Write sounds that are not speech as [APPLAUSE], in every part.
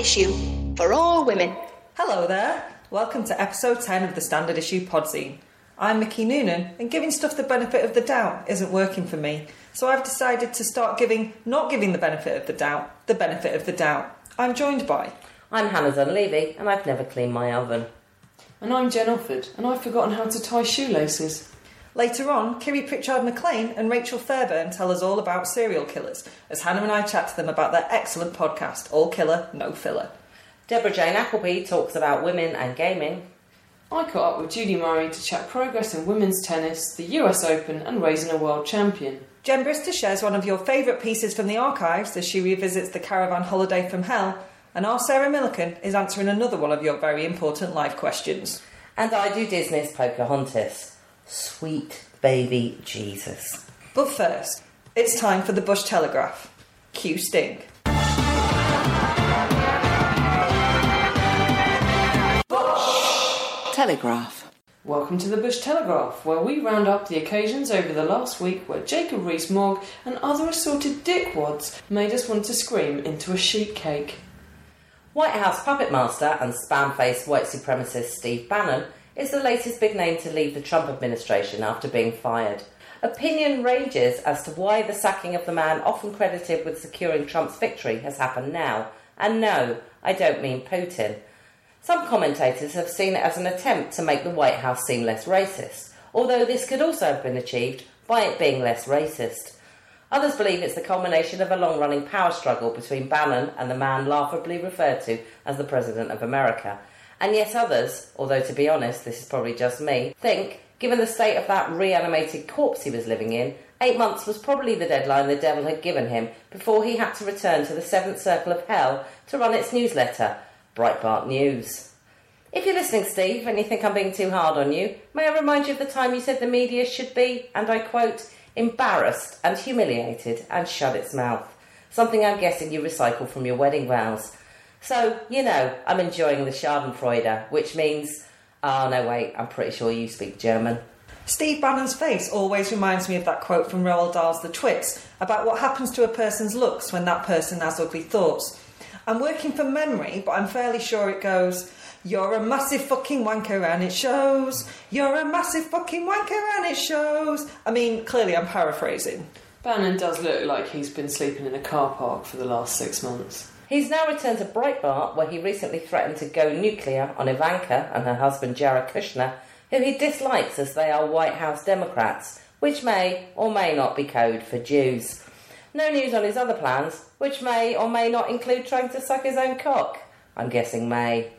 Standard Issue for all women. Hello there. Welcome to episode 10 of the Standard Issue Podzine. I'm Mickey Noonan, and giving stuff the benefit of the doubt isn't working for me. So I've decided to start giving, not giving the benefit of the doubt, the benefit of the doubt. I'm joined by. I'm Hannah Dunleavy, and I've never cleaned my oven. And I'm Jen Offord, and I've forgotten how to tie shoelaces. Later on, Kiri Pritchard McLean and Rachel Fairburn tell us all about serial killers, as Hannah and I chat to them about their excellent podcast, All Killa, No Filla. Deborah Jane Appleby talks about women and gaming. I caught up with Judy Murray to chat progress in women's tennis, the US Open, and raising a world champion. Jen Brister shares one of your favourite pieces from the archives as she revisits the caravan holiday from hell, and our Sarah Millican is answering another one of your very important life questions. And I do Disney's Pocahontas. Sweet baby Jesus. But first, it's time for the Bush Telegraph. Cue Sting. Bush! Telegraph. Welcome to the Bush Telegraph, where we round up the occasions over the last week where Jacob Rees-Mogg and other assorted dickwads made us want to scream into a sheet cake. White House puppet master and spam faced white supremacist Steve Bannon is the latest big name to leave the Trump administration after being fired. Opinion rages as to why the sacking of the man often credited with securing Trump's victory has happened now. And no, I don't mean Putin. Some commentators have seen it as an attempt to make the White House seem less racist, although this could also have been achieved by it being less racist. Others believe it's the culmination of a long running power struggle between Bannon and the man laughably referred to as the President of America. And yet others, although to be honest, this is probably just me, think, given the state of that reanimated corpse he was living in, eight months was probably the deadline the devil had given him before he had to return to the seventh circle of hell to run its newsletter, Breitbart News. If you're listening, Steve, and you think I'm being too hard on you, may I remind you of the time you said the media should be, and I quote, embarrassed and humiliated and shut its mouth? Something I'm guessing you recycle from your wedding vows. So, you know, I'm enjoying the Schadenfreude, which means, oh no, wait, I'm pretty sure you speak German. Steve Bannon's face always reminds me of that quote from Roald Dahl's The Twits about what happens to a person's looks when that person has ugly thoughts. I'm working from memory, but I'm fairly sure it goes, You're a massive fucking wanker and it shows. You're a massive fucking wanker and it shows. I mean, clearly I'm paraphrasing. Bannon does look like he's been sleeping in a car park for the last six months. He's now returned to Breitbart, where he recently threatened to go nuclear on Ivanka and her husband Jared Kushner, who he dislikes as they are White House Democrats, which may or may not be code for Jews. No news on his other plans, which may or may not include trying to suck his own cock. I'm guessing may.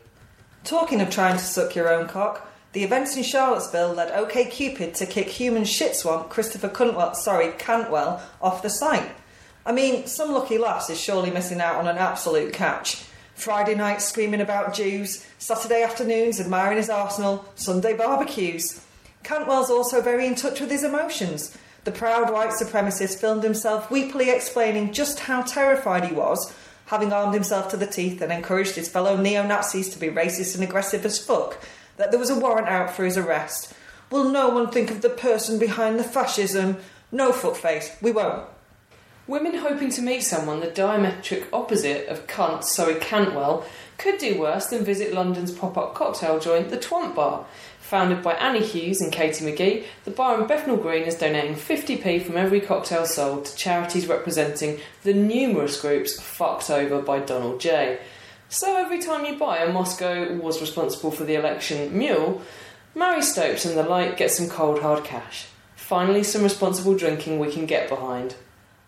Talking of trying to suck your own cock, the events in Charlottesville led OK Cupid to kick human shit swamp Christopher Cantwell, sorry, Cantwell off the site. I mean, some lucky lass is surely missing out on an absolute catch. Friday nights screaming about Jews, Saturday afternoons admiring his Arsenal, Sunday barbecues. Cantwell's also very in touch with his emotions. The proud white supremacist filmed himself weepily explaining just how terrified he was, having armed himself to the teeth and encouraged his fellow neo Nazis to be racist and aggressive as fuck, that there was a warrant out for his arrest. Will no one think of the person behind the fascism? No, footface, we won't. Women hoping to meet someone the diametric opposite of cunt, sorry, Cantwell, could do worse than visit London's pop up cocktail joint, the Twant Bar. Founded by Annie Hughes and Katie McGee, the bar in Bethnal Green is donating 50p from every cocktail sold to charities representing the numerous groups fucked over by Donald J. So every time you buy a Moscow was responsible for the election mule, Marie Stopes and the like get some cold hard cash. Finally, some responsible drinking we can get behind.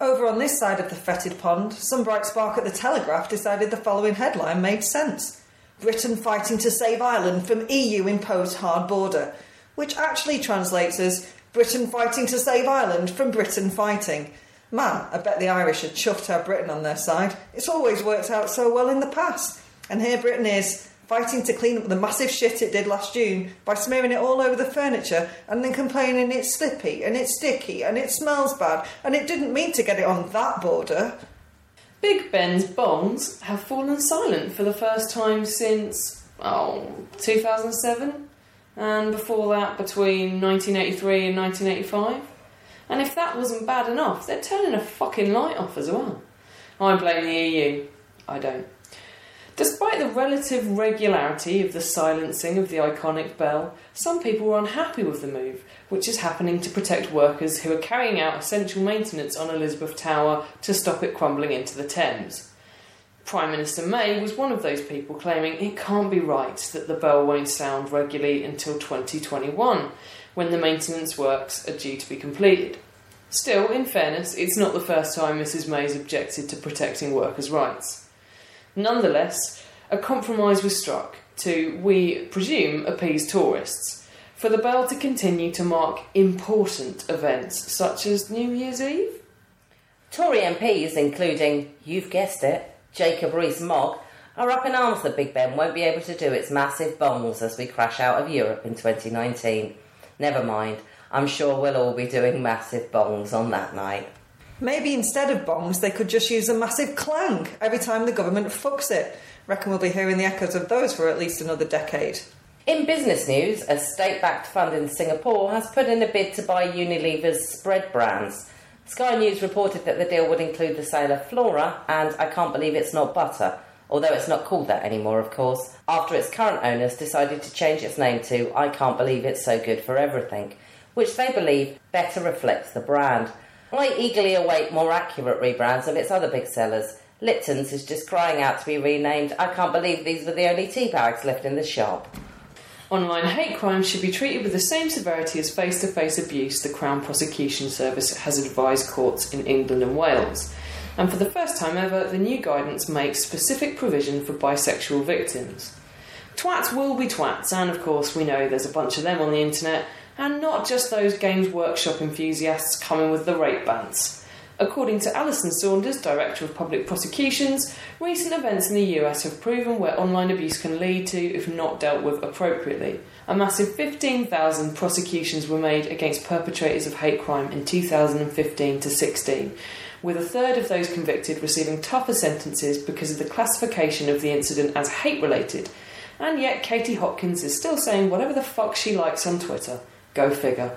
Over on this side of the fetid pond, some bright spark at the Telegraph decided the following headline made sense Britain fighting to save Ireland from EU imposed hard border, which actually translates as Britain fighting to save Ireland from Britain fighting. Man, I bet the Irish are chuffed to have Britain on their side. It's always worked out so well in the past. And here Britain is, fighting to clean up the massive shit it did last June by smearing it all over the furniture and then complaining it's slippy and it's sticky and it smells bad and it didn't mean to get it on that border. Big Ben's bongs have fallen silent for the first time since, oh, 2007? And before that, between 1983 and 1985? And if that wasn't bad enough, they're turning a fucking light off as well. I blame the EU. I don't. Despite the relative regularity of the silencing of the iconic bell, some people were unhappy with the move, which is happening to protect workers who are carrying out essential maintenance on Elizabeth Tower to stop it crumbling into the Thames. Prime Minister May was one of those people claiming it can't be right that the bell won't sound regularly until 2021, when the maintenance works are due to be completed. Still, in fairness, it's not the first time Mrs May's objected to protecting workers' rights. Nonetheless, a compromise was struck to, we presume, appease tourists, for the bell to continue to mark important events such as New Year's Eve. Tory MPs, including, you've guessed it, Jacob Rees-Mogg, are up in arms that Big Ben won't be able to do its massive bongs as we crash out of Europe in 2019. Never mind, I'm sure we'll all be doing massive bongs on that night. Maybe instead of bongs, they could just use a massive clang every time the government fucks it. Reckon we'll be hearing the echoes of those for at least another decade. In business news, a state backed fund in Singapore has put in a bid to buy Unilever's spread brands. Sky News reported that the deal would include the sale of Flora and I Can't Believe It's Not Butter, although it's not called that anymore, of course, after its current owners decided to change its name to I Can't Believe It's So Good for Everything, which they believe better reflects the brand. I eagerly await more accurate rebrands of its other big sellers. Lipton's is just crying out to be renamed. I can't believe these were the only tea bags left in the shop. Online hate crimes should be treated with the same severity as face to face abuse, the Crown Prosecution Service has advised courts in England and Wales. And for the first time ever, the new guidance makes specific provision for bisexual victims. Twats will be twats, and of course, we know there's a bunch of them on the internet, and not just those Games Workshop enthusiasts coming with the rape bans. According to Alison Saunders, Director of Public Prosecutions, recent events in the US have proven where online abuse can lead to if not dealt with appropriately. A massive 15,000 prosecutions were made against perpetrators of hate crime in 2015 to 16, with a third of those convicted receiving tougher sentences because of the classification of the incident as hate related. And yet, Katie Hopkins is still saying whatever the fuck she likes on Twitter. Go figure.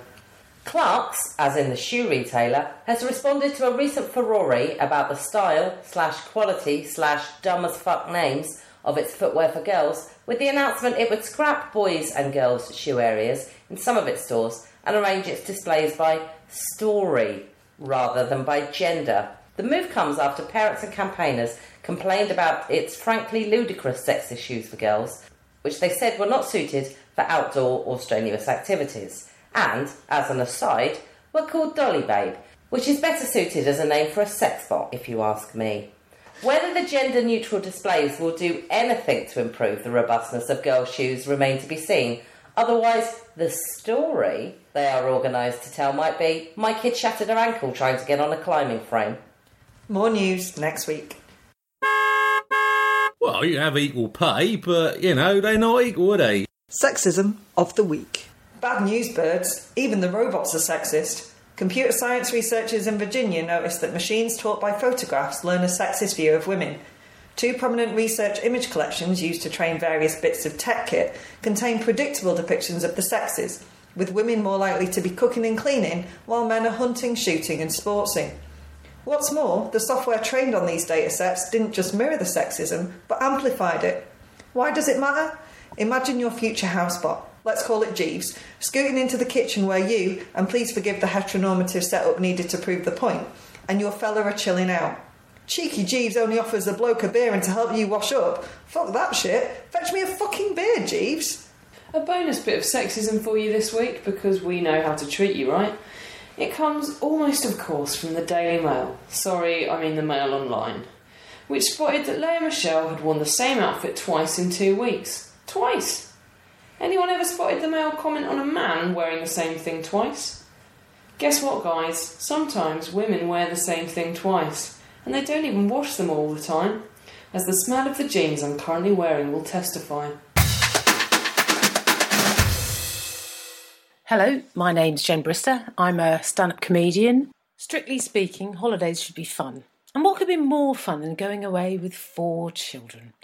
Clarks, as in the shoe retailer, has responded to a recent furore about the style slash quality slash dumb as fuck names of its footwear for girls with the announcement it would scrap boys and girls shoe areas in some of its stores and arrange its displays by story rather than by gender. The move comes after parents and campaigners complained about its frankly ludicrous sexist shoes for girls, which they said were not suited for outdoor or strenuous activities. And, as an aside, were called Dolly Babe, which is better suited as a name for a sex bot, if you ask me. Whether the gender neutral displays will do anything to improve the robustness of girls' shoes remain to be seen. Otherwise, the story they are organised to tell might be my kid shattered her ankle trying to get on a climbing frame. More news next week. Well, you have equal pay, but, you know, they're not equal, are they? Sexism of the week. Bad news, birds. Even the robots are sexist. Computer science researchers in Virginia noticed that machines taught by photographs learn a sexist view of women. Two prominent research image collections used to train various bits of tech kit contain predictable depictions of the sexes, with women more likely to be cooking and cleaning while men are hunting, shooting, and sportsing. What's more, the software trained on these datasets didn't just mirror the sexism, but amplified it. Why does it matter? Imagine your future housebot, let's call it Jeeves, scooting into the kitchen where you, and please forgive the heteronormative setup needed to prove the point, and your fella are chilling out. Cheeky Jeeves only offers the bloke a beer and to help you wash up. Fuck that shit. Fetch me a fucking beer, Jeeves. A bonus bit of sexism for you this week because we know how to treat you, right? It comes almost, of course, from the Daily Mail. Sorry, I mean the Mail Online. Which spotted that Lea Michele had worn the same outfit twice in two weeks. Twice! Anyone ever spotted the male comment on a man wearing the same thing twice? Guess what, guys? Sometimes women wear the same thing twice, and they don't even wash them all the time, as the smell of the jeans I'm currently wearing will testify. Hello, my name's Jen Brister. I'm a stand up comedian. Strictly speaking, holidays should be fun. And what could be more fun than going away with four children?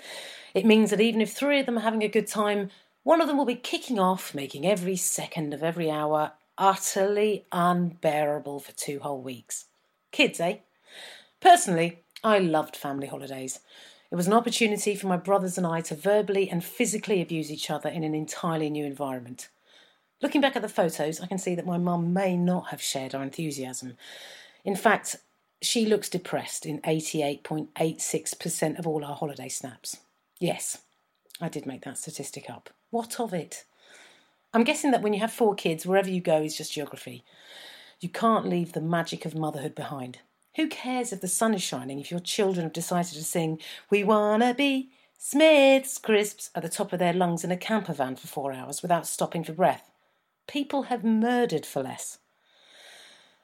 It means that even if three of them are having a good time, one of them will be kicking off, making every second of every hour utterly unbearable for two whole weeks. Kids, eh? Personally, I loved family holidays. It was an opportunity for my brothers and I to verbally and physically abuse each other in an entirely new environment. Looking back at the photos, I can see that my mum may not have shared our enthusiasm. In fact, she looks depressed in 88.86% of all our holiday snaps. Yes, I did make that statistic up. What of it? I'm guessing that when you have four kids, wherever you go is just geography. You can't leave the magic of motherhood behind. Who cares if the sun is shining if your children have decided to sing We Wanna Be Smith's Crisps at the top of their lungs in a camper van for four hours without stopping for breath? People have murdered for less.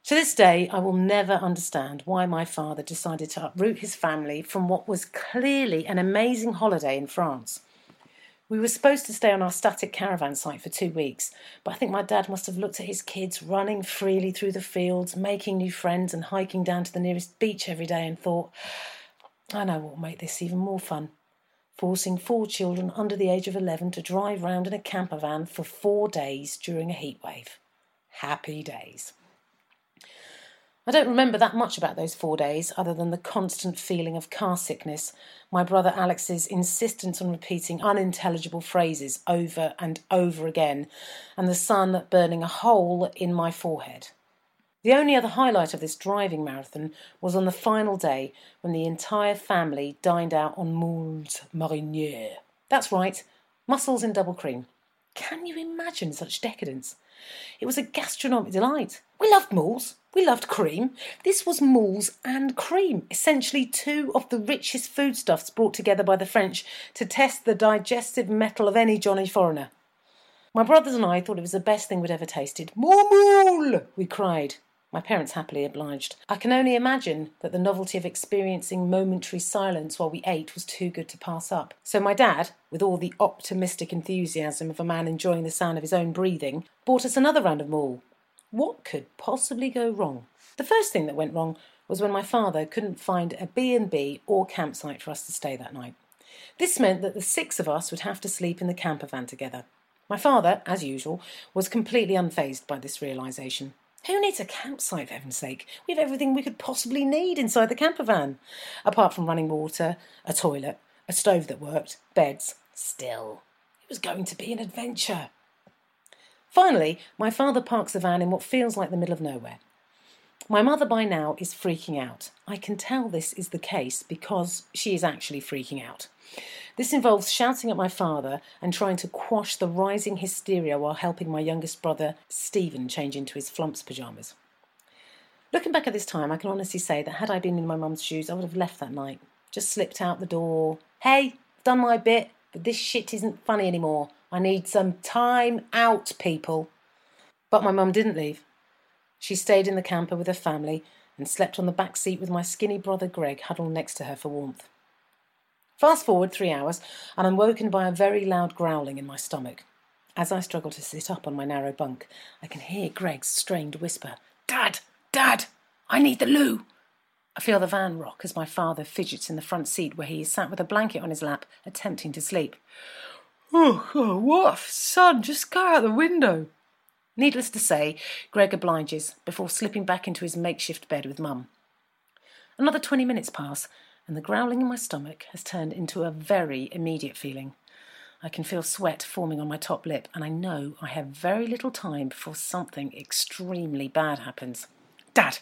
To this day, I will never understand why my father decided to uproot his family from what was clearly an amazing holiday in France. We were supposed to stay on our static caravan site for two weeks, but I think my dad must have looked at his kids running freely through the fields, making new friends, and hiking down to the nearest beach every day and thought, I know what will make this even more fun. Forcing four children under the age of 11 to drive round in a camper van for four days during a heatwave. Happy days. I don't remember that much about those four days, other than the constant feeling of car sickness, my brother Alex's insistence on repeating unintelligible phrases over and over again, and the sun burning a hole in my forehead. The only other highlight of this driving marathon was on the final day when the entire family dined out on moules marinières. That's right, mussels in double cream. Can you imagine such decadence? It was a gastronomic delight. We loved moules. We loved cream. This was moules and cream, essentially two of the richest foodstuffs brought together by the French to test the digestive mettle of any Johnny foreigner. My brothers and I thought it was the best thing we'd ever tasted. More moule! we cried. My parents happily obliged. I can only imagine that the novelty of experiencing momentary silence while we ate was too good to pass up. So my dad, with all the optimistic enthusiasm of a man enjoying the sound of his own breathing, bought us another round of moule. What could possibly go wrong? The first thing that went wrong was when my father couldn't find a B&B or campsite for us to stay that night. This meant that the six of us would have to sleep in the camper van together. My father, as usual, was completely unfazed by this realization. Who needs a campsite, for heaven's sake? We have everything we could possibly need inside the camper van, apart from running water, a toilet, a stove that worked, beds. Still, it was going to be an adventure. Finally, my father parks the van in what feels like the middle of nowhere. My mother by now is freaking out. I can tell this is the case because she is actually freaking out. This involves shouting at my father and trying to quash the rising hysteria while helping my youngest brother, Stephen, change into his flumps pyjamas. Looking back at this time, I can honestly say that had I been in my mum's shoes, I would have left that night. Just slipped out the door. Hey, done my bit, but this shit isn't funny anymore. I need some time out, people. But my mum didn't leave. She stayed in the camper with her family and slept on the back seat with my skinny brother Greg huddled next to her for warmth. Fast forward three hours, and I'm woken by a very loud growling in my stomach. As I struggle to sit up on my narrow bunk, I can hear Greg's strained whisper Dad! Dad! I need the loo! I feel the van rock as my father fidgets in the front seat where he is sat with a blanket on his lap, attempting to sleep. Oh, oh, what? Son, just go out the window. Needless to say, Greg obliges before slipping back into his makeshift bed with Mum. Another twenty minutes pass, and the growling in my stomach has turned into a very immediate feeling. I can feel sweat forming on my top lip, and I know I have very little time before something extremely bad happens. Dad!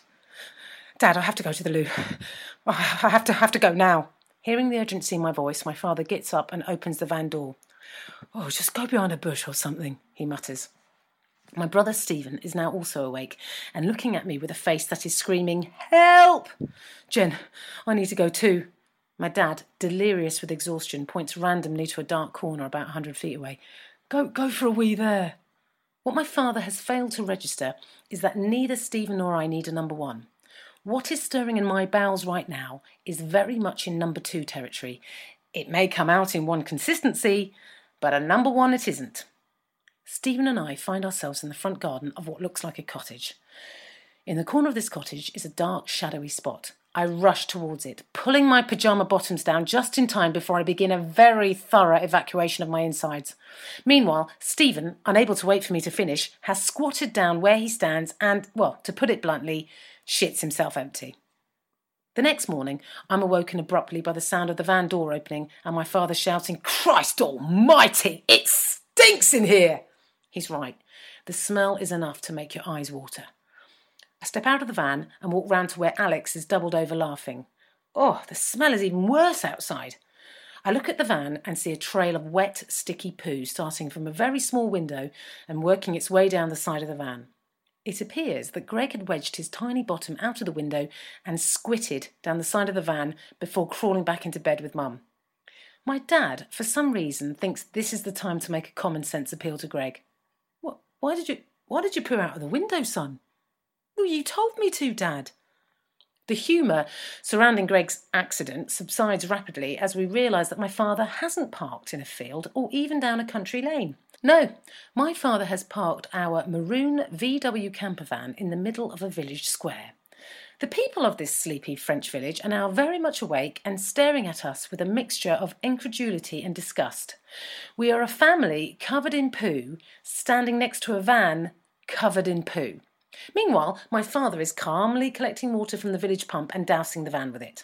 Dad, I have to go to the loo. [SIGHS] I have to have to go now. Hearing the urgency in my voice, my father gets up and opens the van door. Oh, just go behind a bush or something, he mutters. My brother Stephen is now also awake and looking at me with a face that is screaming, Help! Jen, I need to go too. My dad, delirious with exhaustion, points randomly to a dark corner about a hundred feet away. Go, go for a wee there. What my father has failed to register is that neither Stephen nor I need a number one. What is stirring in my bowels right now is very much in number two territory. It may come out in one consistency, but a number one it isn't. Stephen and I find ourselves in the front garden of what looks like a cottage. In the corner of this cottage is a dark, shadowy spot. I rush towards it, pulling my pyjama bottoms down just in time before I begin a very thorough evacuation of my insides. Meanwhile, Stephen, unable to wait for me to finish, has squatted down where he stands and, well, to put it bluntly, shits himself empty. The next morning, I'm awoken abruptly by the sound of the van door opening and my father shouting, Christ almighty, it stinks in here! He's right. The smell is enough to make your eyes water. I step out of the van and walk round to where Alex is doubled over laughing. Oh, the smell is even worse outside. I look at the van and see a trail of wet, sticky poo starting from a very small window and working its way down the side of the van. It appears that Greg had wedged his tiny bottom out of the window and squitted down the side of the van before crawling back into bed with Mum. My dad, for some reason, thinks this is the time to make a common sense appeal to Greg. Why did you why did you poo out of the window, son? Well, you told me to, Dad. The humour surrounding Greg's accident subsides rapidly as we realise that my father hasn't parked in a field or even down a country lane. No, my father has parked our maroon VW camper van in the middle of a village square. The people of this sleepy French village are now very much awake and staring at us with a mixture of incredulity and disgust. We are a family covered in poo, standing next to a van covered in poo. Meanwhile, my father is calmly collecting water from the village pump and dousing the van with it.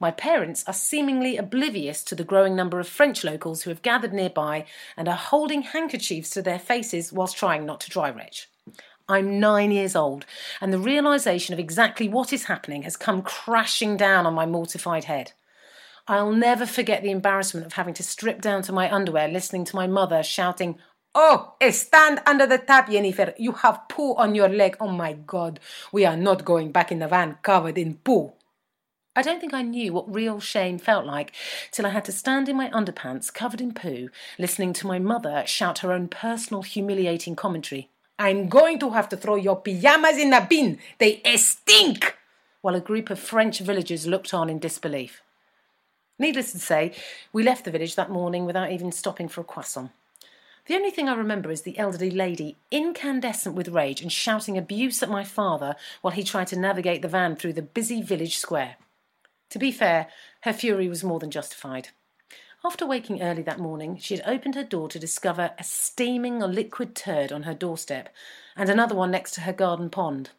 My parents are seemingly oblivious to the growing number of French locals who have gathered nearby and are holding handkerchiefs to their faces whilst trying not to dry retch. I'm nine years old, and the realization of exactly what is happening has come crashing down on my mortified head. I'll never forget the embarrassment of having to strip down to my underwear listening to my mother shouting, Oh, eh, stand under the tap, Jennifer. You have poo on your leg. Oh my God. We are not going back in the van covered in poo. I don't think I knew what real shame felt like till I had to stand in my underpants covered in poo, listening to my mother shout her own personal humiliating commentary. I'm going to have to throw your pyjamas in the bin. They stink! While a group of French villagers looked on in disbelief. Needless to say, we left the village that morning without even stopping for a croissant. The only thing I remember is the elderly lady, incandescent with rage and shouting abuse at my father while he tried to navigate the van through the busy village square. To be fair, her fury was more than justified. After waking early that morning, she had opened her door to discover a steaming liquid turd on her doorstep and another one next to her garden pond.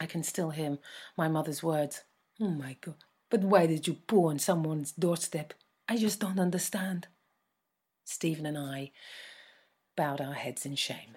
I can still hear my mother's words. Oh my God, but why did you poo on someone's doorstep? I just don't understand. Stephen and I bowed our heads in shame.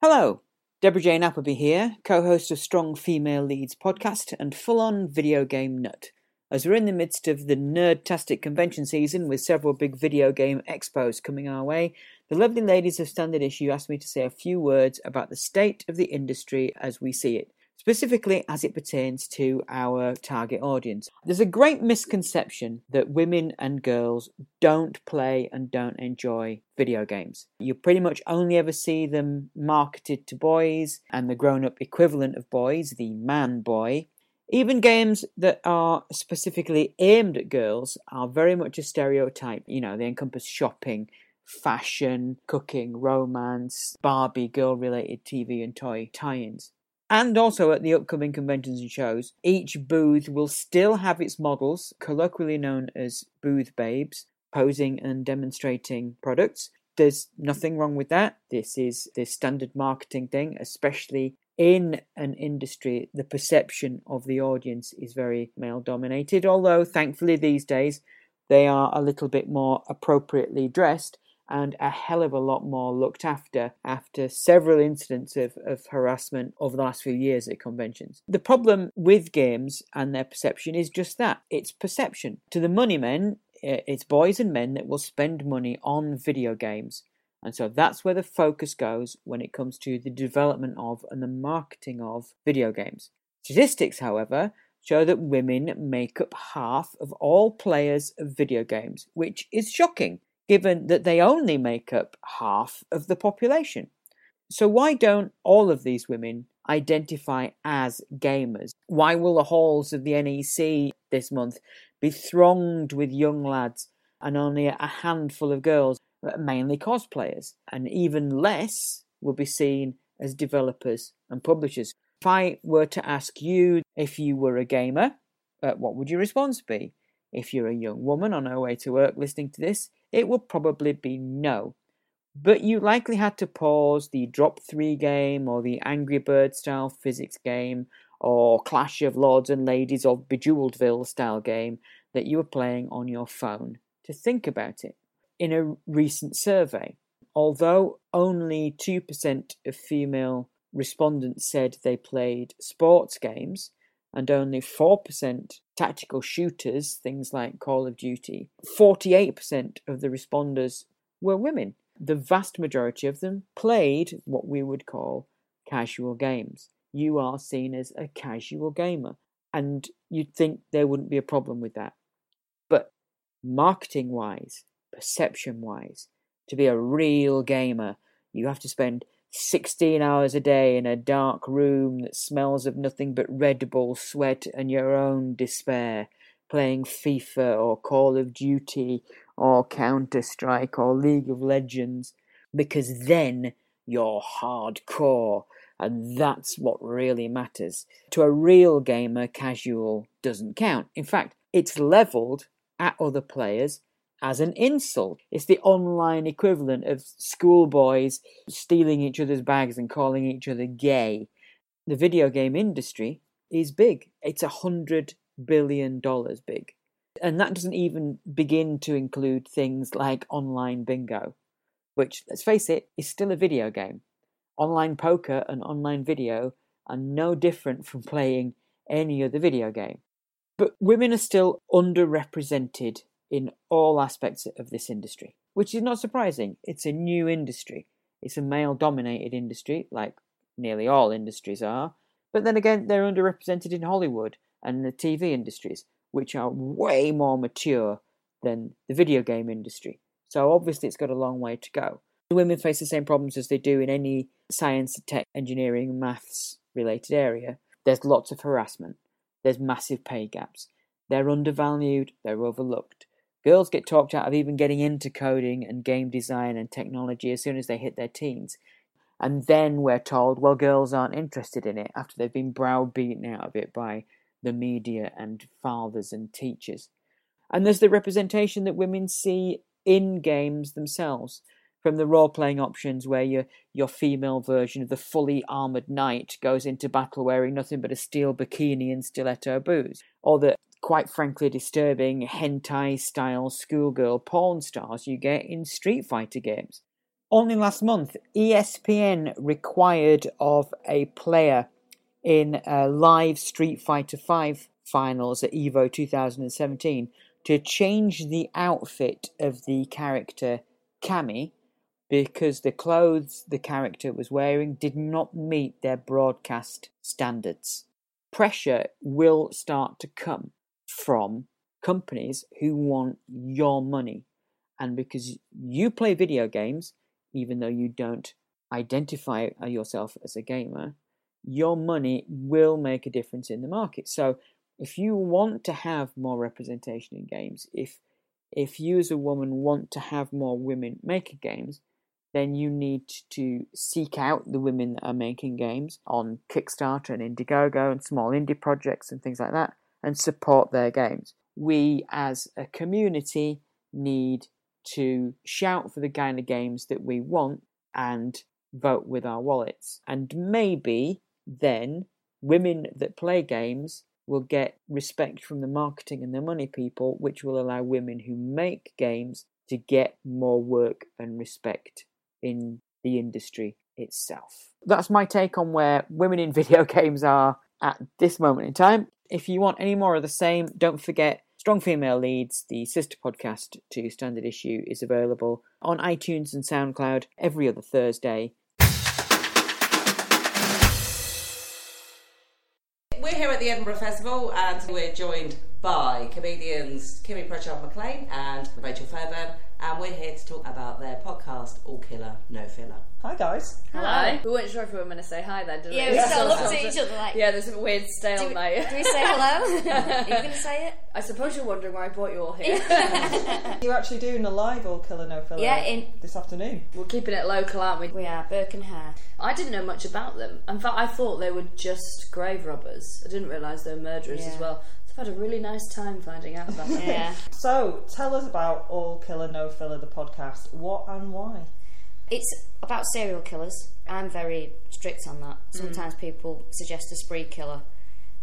Hello, Debra-Jane Appleby here, co host of Strong Female Leads podcast and full on video game nut. As we're in the midst of the nerdtastic convention season with several big video game expos coming our way, the lovely ladies of Standard Issue asked me to say a few words about the state of the industry as we see it specifically as it pertains to our target audience. There's a great misconception that women and girls don't play and don't enjoy video games. You pretty much only ever see them marketed to boys and the grown up equivalent of boys, the man boy. Even games that are specifically aimed at girls are very much a stereotype. You know, they encompass shopping, fashion, cooking, romance, Barbie, girl related TV and toy tie ins. And also at the upcoming conventions and shows, each booth will still have its models, colloquially known as booth babes, posing and demonstrating products. There's nothing wrong with that. This is the standard marketing thing, especially in an industry, the perception of the audience is very male dominated, although thankfully these days they are a little bit more appropriately dressed and a hell of a lot more looked after after several incidents of, of harassment over the last few years at conventions. The problem with games and their perception is just that it's perception. To the money men, it's boys and men that will spend money on video games. And so that's where the focus goes when it comes to the development of and the marketing of video games. Statistics, however, show that women make up half of all players of video games, which is shocking given that they only make up half of the population. So, why don't all of these women identify as gamers? Why will the halls of the NEC this month be thronged with young lads and only a handful of girls, mainly cosplayers? And even less will be seen as developers and publishers. If I were to ask you if you were a gamer, uh, what would your response be? If you're a young woman on her way to work listening to this, it would probably be no. but you likely had to pause the Drop 3 game or the Angry Bird style physics game or Clash of Lords and Ladies of Bejeweledville style game that you were playing on your phone to think about it. In a recent survey, although only 2% of female respondents said they played sports games and only 4% tactical shooters, things like Call of Duty, 48% of the responders were women. The vast majority of them played what we would call casual games. You are seen as a casual gamer, and you'd think there wouldn't be a problem with that. But marketing wise, perception wise, to be a real gamer, you have to spend 16 hours a day in a dark room that smells of nothing but Red Bull, sweat, and your own despair, playing FIFA or Call of Duty or Counter Strike or League of Legends, because then you're hardcore, and that's what really matters. To a real gamer, casual doesn't count. In fact, it's levelled at other players as an insult. It's the online equivalent of schoolboys stealing each other's bags and calling each other gay. The video game industry is big. It's a hundred billion dollars big. And that doesn't even begin to include things like online bingo, which, let's face it, is still a video game. Online poker and online video are no different from playing any other video game. But women are still underrepresented in all aspects of this industry, which is not surprising. It's a new industry. It's a male dominated industry, like nearly all industries are. But then again, they're underrepresented in Hollywood and the TV industries, which are way more mature than the video game industry. So obviously, it's got a long way to go. The women face the same problems as they do in any science, tech, engineering, maths related area. There's lots of harassment. There's massive pay gaps. They're undervalued. They're overlooked. Girls get talked out of even getting into coding and game design and technology as soon as they hit their teens. And then we're told, well, girls aren't interested in it after they've been browbeaten out of it by the media and fathers and teachers. And there's the representation that women see in games themselves, from the role playing options where your your female version of the fully armored knight goes into battle wearing nothing but a steel bikini and stiletto boots, or the quite frankly disturbing hentai style schoolgirl porn stars you get in Street Fighter games. Only last month, ESPN required of a player in a live Street Fighter V finals at EVO 2017 to change the outfit of the character Cammy because the clothes the character was wearing did not meet their broadcast standards. Pressure will start to come from companies who want your money. And because you play video games, even though you don't identify uh, yourself as a gamer, your money will make a difference in the market. So if you want to have more representation in games, if if you as a woman want to have more women making games, then you need to seek out the women that are making games on Kickstarter and Indiegogo and small indie projects and things like that and support their games. We as a community need to shout for the kind of games that we want and vote with our wallets. And maybe then women that play games will get respect from the marketing and the money people, which will allow women who make games to get more work and respect in the industry itself. That's my take on where women in [LAUGHS] video games are at this moment in time. If you want any more of the same, don't forget Strong Female Leads, the sister podcast to Standard Issue, is available on iTunes and SoundCloud every other Thursday. We're here at the Edinburgh Festival and we're joined by comedians Kiri Pritchard McLean and Rachel Fairburn, and we're here to talk about their podcast, All Killa, No Filla. Hi, guys. Hello. We weren't sure if we were going to say hi then, did we? Yeah, we Yeah. still looked at each other like. Yeah, there's a weird Do we, stalemate. do we say hello? [LAUGHS] Are you going to say it? I suppose you're wondering why I brought you all here. You're [LAUGHS] actually doing a live All Killa No Filla Yeah, in- this afternoon. We're keeping it local, aren't we? We are Burke and Hare. I didn't know much about them. In fact, I thought they were just grave robbers. I didn't realise they were murderers as well. So I've had a really nice time finding out about [LAUGHS] them. Yeah. So, tell us about All Killa No Filla, the podcast. What and why? It's about serial killers. I'm very strict on that. Sometimes people suggest a spree killer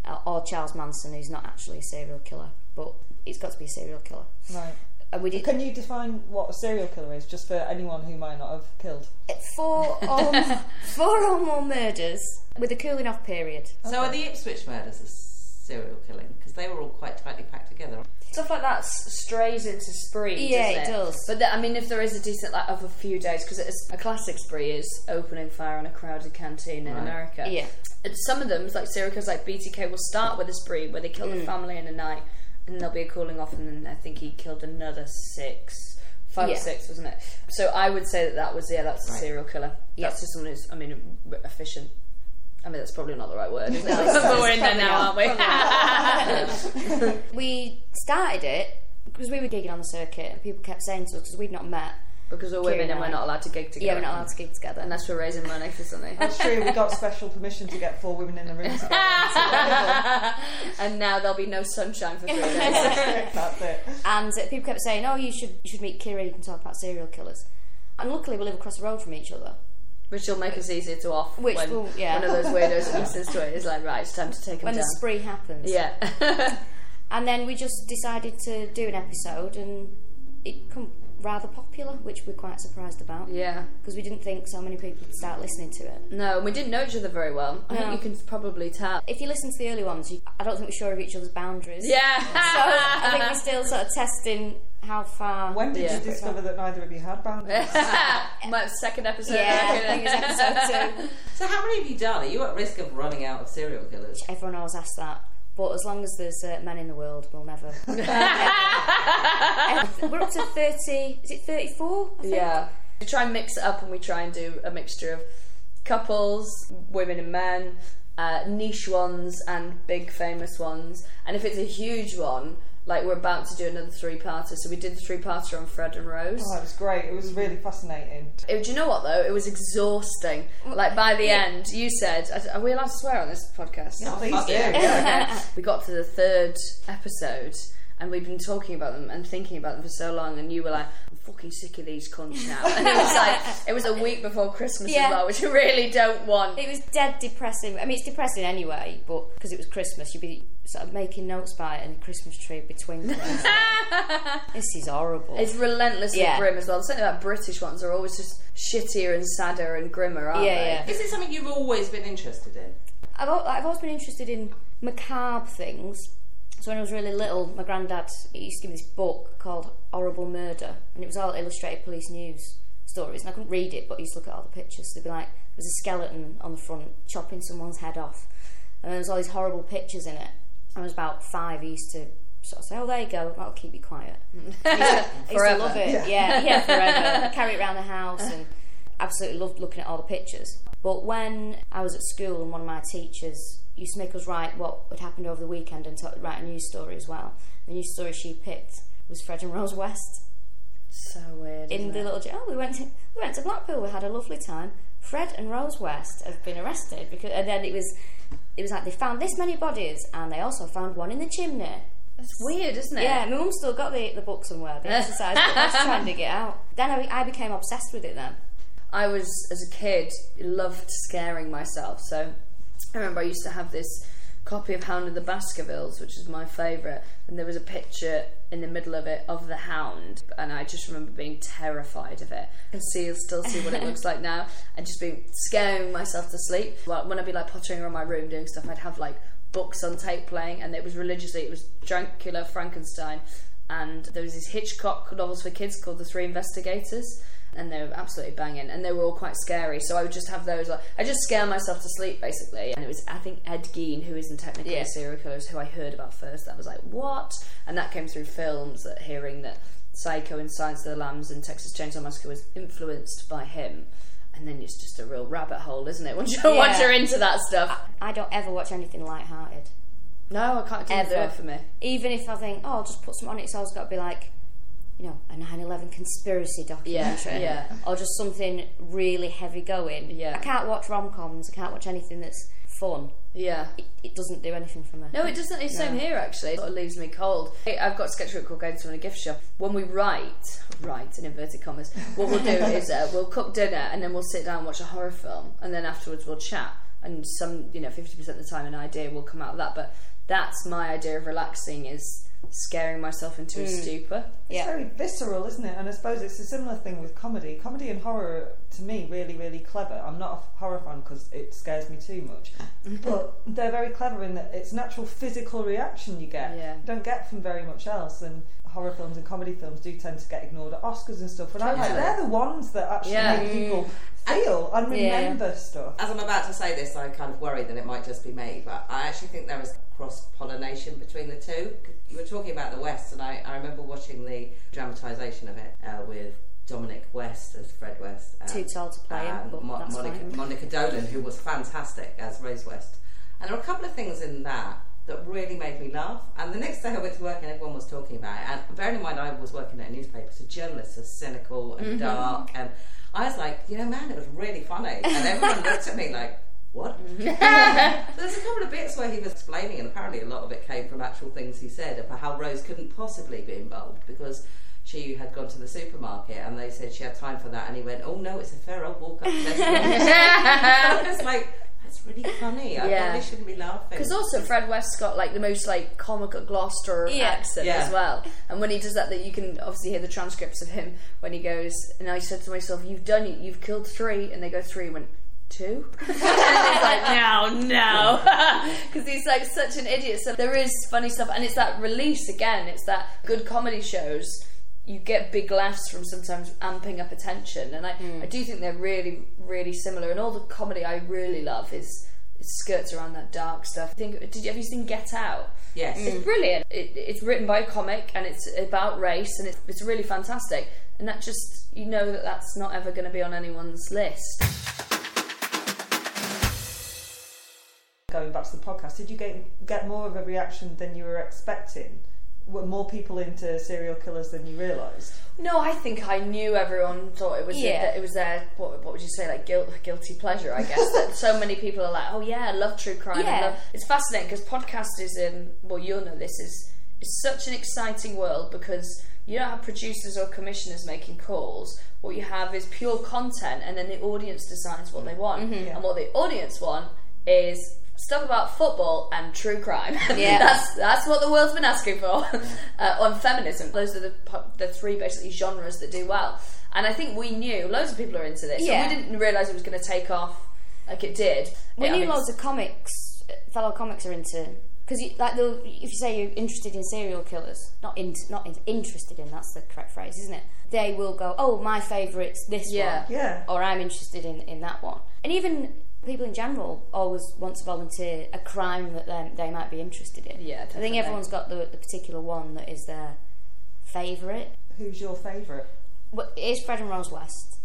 uh, or Charles Manson, who's not actually a serial killer, but it's got to be a serial killer. Right. And we did Can you define what a serial killer is, just for anyone who might not have killed? four or [LAUGHS] four or more murders with a cooling off period. So are the Ipswich murders a serial killing? Because they were all quite tightly packed together. Stuff like that strays into spree. Yeah, doesn't it does. But the, I mean, if there is a decent like of a few days, because a classic spree is opening fire on a crowded canteen in Right. America. Yeah. And some of them, like serial killers like BTK, will start with a spree where they kill Mm. the family in a night, and there'll be a cooling off, and then I think he killed another six, five or six, wasn't it? So I would say that that was yeah, that's a serial killer. Yeah. That's just someone who's, I mean, efficient. I mean, that's probably not the right word, is it? No, but we're in there probably now, not, aren't we? [LAUGHS] We started it because we were gigging on the circuit and people kept saying to us because we'd not met. because we're women and we're not allowed to gig together. Yeah, we're not allowed to gig together. unless we're raising money for something. That's true. We got special permission to get four women in the room together. [LAUGHS] and now there'll be no sunshine for three days. [LAUGHS] That's it. And uh, people kept saying, "Oh, you should you should meet Kiri. You can talk about serial killers." And luckily, we live across the road from each other. Which will make us easier to off Which when will- yeah. one of those weirdos [LAUGHS] listens to it is like, right, it's time to take him When down. the spree happens, yeah. [LAUGHS] And then we just decided to do an episode, and it became rather popular, which we're quite surprised about yeah. because we didn't think so many people would start listening to it. No, and we didn't know each other very well. I No. think you can probably tell. If you listen to the early ones, you, I don't think we're sure of each other's boundaries. Yeah. [LAUGHS] So I think we're still sort of testing how far. When did Yeah. you discover that neither of you had boundaries? [LAUGHS] My second episode. Yeah, I think it [LAUGHS] episode two. So how many have you done? Are you at risk of running out of serial killers? Everyone always asks that. But as long as there's uh, men in the world, we'll never. [LAUGHS] We're up to 30. Is it 34? I think? Yeah. We try and mix it up and we try and do a mixture of couples, women and men, uh, niche ones and big famous ones. And if it's a huge one, like we're about to do another three parter. So we did the three parter on Fred and Rose. Oh, it was great. It was really fascinating. Uh, Do you know what though? It was exhausting. Like by the end, you said, "Are we allowed to swear on this podcast?" Oh, Please do. yeah. Okay. [LAUGHS] we got to the third episode and we've been talking about them and thinking about them for so long and you were like I'm fucking sick of these cunts [LAUGHS] now and it was like it was a week before Christmas Yeah. as well which I really don't want It was dead depressing. I mean, it's depressing anyway, but because it was Christmas, you'd be sort of making notes by it and the Christmas tree would be twinkling. [LAUGHS] this is horrible. it's relentlessly Yeah. grim as well something about British ones are always just shittier and sadder and grimmer aren't Yeah, they Is it something you've always been interested in? I've, al- I've always been interested in macabre things. So when I was really little, my granddad he used to give me this book called Horrible Murder, and it was all illustrated police news stories. And I couldn't read it, but I used to look at all the pictures. There'd be like there's a skeleton on the front chopping someone's head off, and there was all these horrible pictures in it. I was about five. He used to sort of say, "Oh, there you go. That'll keep you quiet." [LAUGHS] I used to, I used to Forever. love it. Yeah, yeah, [LAUGHS] forever. Carry it around the house and absolutely loved looking at all the pictures. But when I was at school and one of my teachers used to make us write what had happened over the weekend and to write a news story as well. The news story she picked was Fred and Rose West so weird in the it? little jail. We went to, we went to Blackpool. We had a lovely time. Fred and Rose West have been arrested because, and then it was it was like they found this many bodies and they also found one in the chimney. That's weird isn't it Yeah, my mum still got the, the book somewhere, the exercise book. Let's try and dig it out. Then I, I became obsessed with it then. I was, as a kid, loved scaring myself. So I remember I used to have this copy of Hound of the Baskervilles, which is my favourite, and there was a picture in the middle of it of the hound, and I just remember being terrified of it. I can see, still see what it [LAUGHS] looks like now, and just being scaring myself to sleep. Like, when I'd be like pottering around my room doing stuff, I'd have like books on tape playing, and it was religiously, it was Dracula, Frankenstein, and there was these Hitchcock novels for kids called The Three Investigators and they were absolutely banging and they were all quite scary. So I would just have those like I just scare myself to sleep basically. And it was I think Ed Gein who isn't technically Yeah. a serial killer who I heard about first That was like what? And that came through films that hearing that Psycho and Silence of the Lambs and Texas Chainsaw Massacre was influenced by him. And then it's just a real rabbit hole isn't it [LAUGHS] once you're, once you're into that stuff. I don't ever watch anything light-hearted. no I can't do it for me. Even if I think, oh, I'll just put some on it, it's always got to be like, you know, a 9-11 conspiracy documentary. yeah. Or just something really heavy going. Yeah. I can't watch rom-coms, I can't watch anything that's fun, Yeah. it, it doesn't do anything for me. No, it doesn't. It's same here actually. It sort of leaves me cold. I've got a sketchbook called Going to a Gift Shop. When we write, write in inverted commas, what we'll do is uh, we'll cook dinner and then we'll sit down and watch a horror film, and then afterwards we'll chat. And some, you know, fifty percent of the time, an idea will come out of that. But that's my idea of relaxing is scaring myself into a mm. stupor. It's Yeah. very visceral, isn't it? And I suppose it's a similar thing with comedy. Comedy and horror, are, to me, really, really clever. I'm not a horror fan because it scares me too much, [LAUGHS] but they're very clever in that it's natural physical reaction you get. Yeah. You don't get from very much else. And horror films and comedy films do tend to get ignored at Oscars and stuff. And I'm like, they're the ones that actually Yeah. make people feel and Yeah. remember stuff. As I'm about to say this, I kind of worry that it might just be me, but I actually think there is cross pollination between the two. You were talking about the West, and I, I remember watching the dramatisation of it uh, with Dominic West as Fred West. and- Too tall to play him, and but Mo- that's Monica, fine. Monica Dolan, who was fantastic as Rose West. And there were a couple of things in that that really made me laugh. And the next day I went to work and everyone was talking about it. And bearing in mind I was working at a newspaper, so journalists are cynical and mm-hmm. dark. And I was like, you know, man, it was really funny. And [LAUGHS] everyone looked at me like, what? Mm-hmm. [LAUGHS] There's a couple of bits where he was explaining, and apparently a lot of it came from actual things he said about how Rose couldn't possibly be involved because she had gone to the supermarket and they said she had time for that, and he went, "Oh no, it's a fair old [LAUGHS] walk up." to Tesco." I was like, "That's really funny. I Yeah. probably shouldn't be laughing." Because also Fred West's got like the most like comical Gloucester Yeah. accent Yeah. as well. And when he does that, that you can obviously hear the transcripts of him when he goes. And I said to myself, "You've done it. You've killed three. And they go three. Went two. [LAUGHS] and he's like, "No, no," [LAUGHS] because he's like such an idiot. So there is funny stuff, and it's that release again. It's that good comedy shows. You get big laughs from sometimes amping up attention, and I, hmm. I do think they're really, really similar. And all the comedy I really love is it skirts around that dark stuff. I think did you have you seen Get Out? yes, It's hmm. brilliant. It, it's written by a comic and it's about race and it's, it's really fantastic. And that just you know that that's not ever going to be on anyone's list. Going back to the podcast, did you get get more of a reaction than you were expecting? Were more people into serial killers than you realised? No, I think I knew everyone thought it was Yeah. that it was their what, what would you say like guilt, guilty pleasure. I guess that so many people are like, oh yeah, I love true crime. Yeah. love-" It's fascinating because podcast is in well, you'll know this is is such an exciting world because you don't have producers or commissioners making calls. What you have is pure content, and then the audience decides what they want. Mm-hmm. And what the audience want is stuff about football and true crime. [LAUGHS] Yeah. that's that's what the world's been asking for. [LAUGHS] uh, on feminism, those are the the three basically genres that do well. And I think we knew loads of people are into this. Yeah. And we didn't realise it was going to take off like it did. We I knew mean, loads of comics, fellow comics are into because like they'll- if you say you're interested in serial killers, not in, not in, interested in that's the correct phrase, isn't it? They will go, oh, my favourite's this Yeah. one, Yeah. or I'm interested in in that one, and even people in general always want to volunteer a crime that they, they might be interested in. Yeah, I think everyone's got the, the particular one that is their favourite. Who's your favourite? Well, it is Fred and Rose West.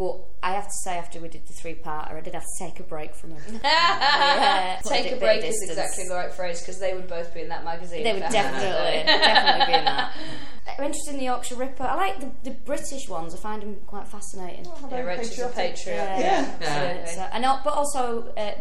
But I have to say, after we did the three parter, I did have to take a break from him. [LAUGHS] Yeah, Take bit a break is exactly the right phrase because they would both be in that magazine. They would definitely, definitely be in that. [LAUGHS] I'm interested in the Yorkshire Ripper. I like the, the British ones. I find them quite fascinating. Oh, Yeah, very Rachel's a patriot. Yeah. Yeah. So, I know, but also uh,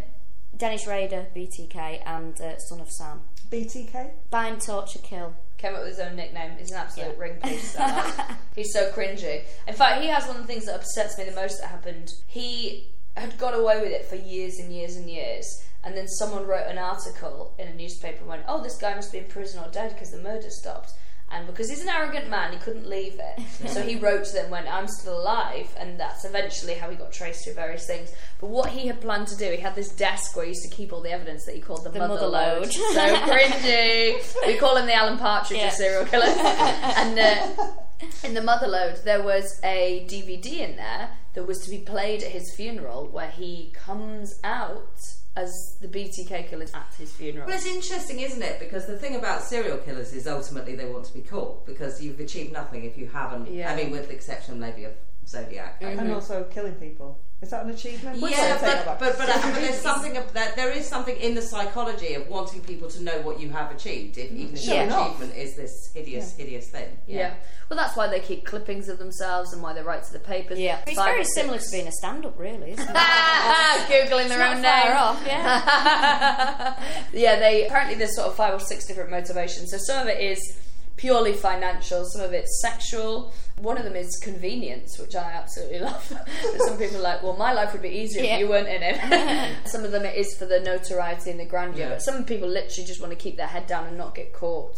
Dennis Rader, BTK, and uh, Son of Sam. BTK? Bind, torture, kill. Came up with his own nickname. He's an absolute Yeah. ring piece. [LAUGHS] He's so cringy. In fact, he has one of the things that upsets me the most that happened. He had got away with it for years and years and years. And then someone wrote an article in a newspaper and went, Oh, this guy must be in prison or dead because the murder stopped. And because he's an arrogant man, he couldn't leave it. [LAUGHS] so he wrote to them when I'm still alive, and that's eventually how he got traced through various things. But what he had planned to do, he had this desk where he used to keep all the evidence that he called the, The mother, mother load. load. so cringy. [LAUGHS] We call him the Alan Partridge Yeah. of serial killers. [LAUGHS] and uh, in the mother load, there was a DVD in there that was to be played at his funeral, where he comes out as the BTK killers at his funeral. Well, it's interesting, isn't it? Because the thing about serial killers is ultimately they want to be caught because you've achieved nothing if you haven't. Yeah. I mean, with the exception maybe of Zodiac. And mm-hmm. also killing people. Is that an achievement? Sorry, Yeah, take that but, but, but, but there's something that. There is something in the psychology of wanting people to know what you have achieved, if, even if Showing your off. achievement is this hideous, hideous thing. Yeah. Well, that's why they keep clippings of themselves and why they write to the papers. Yeah, it's Five very similar to being a stand-up, really, isn't it? [LAUGHS] Googling their own name. off, yeah. [LAUGHS] yeah, they apparently there's sort of five or six different motivations. So some of it is purely financial, some of it's sexual. One of them is convenience, which I absolutely [LAUGHS] love. some people are like, well, my life would be easier Yeah. if you weren't in it. [LAUGHS] some of them it is for the notoriety and the grandeur. Yeah. But some people literally just want to keep their head down and not get caught.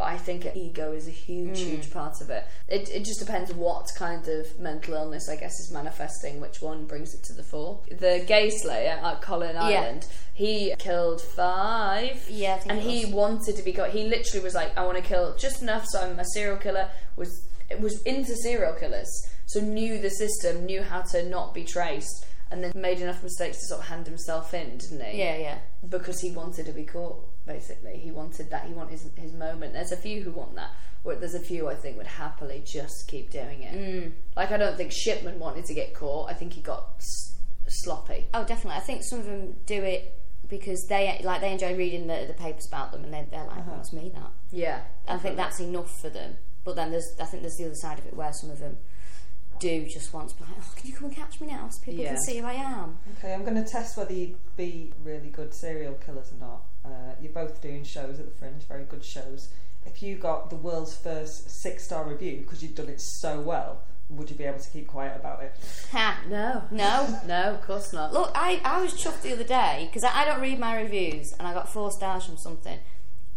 But I think ego is a huge, huge mm. part of it. it. It just depends what kind of mental illness, I guess, is manifesting, which one brings it to the fore. The gay slayer at Colin Ireland, he killed five. Yeah, I think and he wanted to be got. He literally was like, "I want to kill just enough, so I'm a serial killer." Was was into serial killers, so knew the system, knew how to not be traced, and then made enough mistakes to sort of hand himself in, didn't he? yeah, yeah. because he wanted to be caught. Basically, he wanted that. He wanted his, his moment. There's a few who want that. But there's a few I think would happily just keep doing it. Mm. Like I don't think Shipman wanted to get caught. I think he got s- sloppy. Oh, definitely. I think some of them do it because they like they enjoy reading the, the papers about them, and they, they're like, "Oh, it's me that." Yeah, I think that's enough for them. But then there's, I think there's the other side of it where some of them do just want to be like, "Oh, can you come and catch me now, so people Yeah. can see who I am." Okay, I'm going to test whether you'd be really good serial killers or not. Uh, you're both doing shows at the Fringe, very good shows. If you got the world's first six star review because you've done it so well, would you be able to keep quiet about it? Ha. no, No. no, of course not. Look, I, I was chuffed the other day because I, I don't read my reviews and I got four stars from something,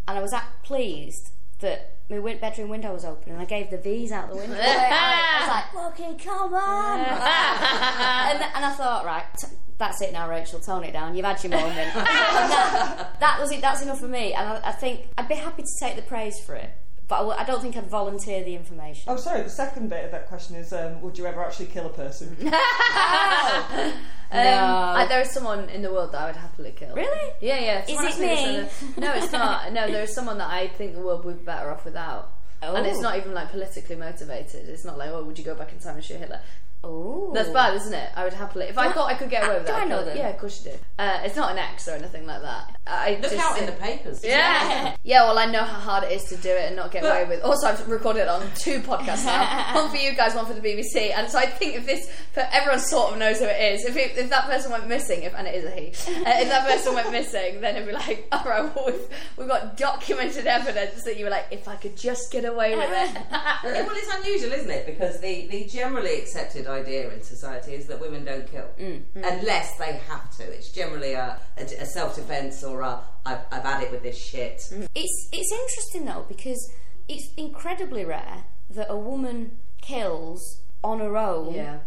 and I was that pleased that my win- bedroom window was open and I gave the V's out the window. [LAUGHS] I was like, "Fucking come on!" [LAUGHS] [LAUGHS] and, and I thought, right, t- that's it now, Rachel. Tone it down. You've had your moment. [LAUGHS] that, that was it. That's enough for me. And I, I think I'd be happy to take the praise for it, but I, w- I don't think I'd volunteer the information. Oh, sorry, the second bit of that question is um, would you ever actually kill a person? [LAUGHS] Um, I, there is someone in the world that I would happily kill. Really? Yeah, yeah. Someone it me? other- No, it's not. No, there is someone that I think the world would be better off without. And it's Oh. not even like politically motivated. It's not like, oh, would you go back in time and shoot Hitler? Oh, That's bad, isn't it? I would happily. If I thought I could get away with that, I know it. them? Yeah, of course you do. Uh, it's not an ex or anything like that. I Look just out in the papers. Yeah, [LAUGHS] yeah. Well, I know how hard it is to do it and not get But- away with. Also, I've recorded it on two podcasts now. [LAUGHS] one for you guys, one for the BBC. And so I think if this, but everyone sort of knows who it is. If it, if that person went missing, if and it is a he, uh, if that person went missing, then it'd be like, [LAUGHS] all right, well, we've we've got documented evidence that you were like, if I could just get away with it. Yeah, well, it's unusual, isn't it? Because the, the generally accepted idea in society is that women don't kill mm, mm. unless they have to. It's generally a, a, a self defence or a I've, I've had it with this shit. Mm. It's it's interesting though because it's incredibly rare that a woman kills on her own. yeah.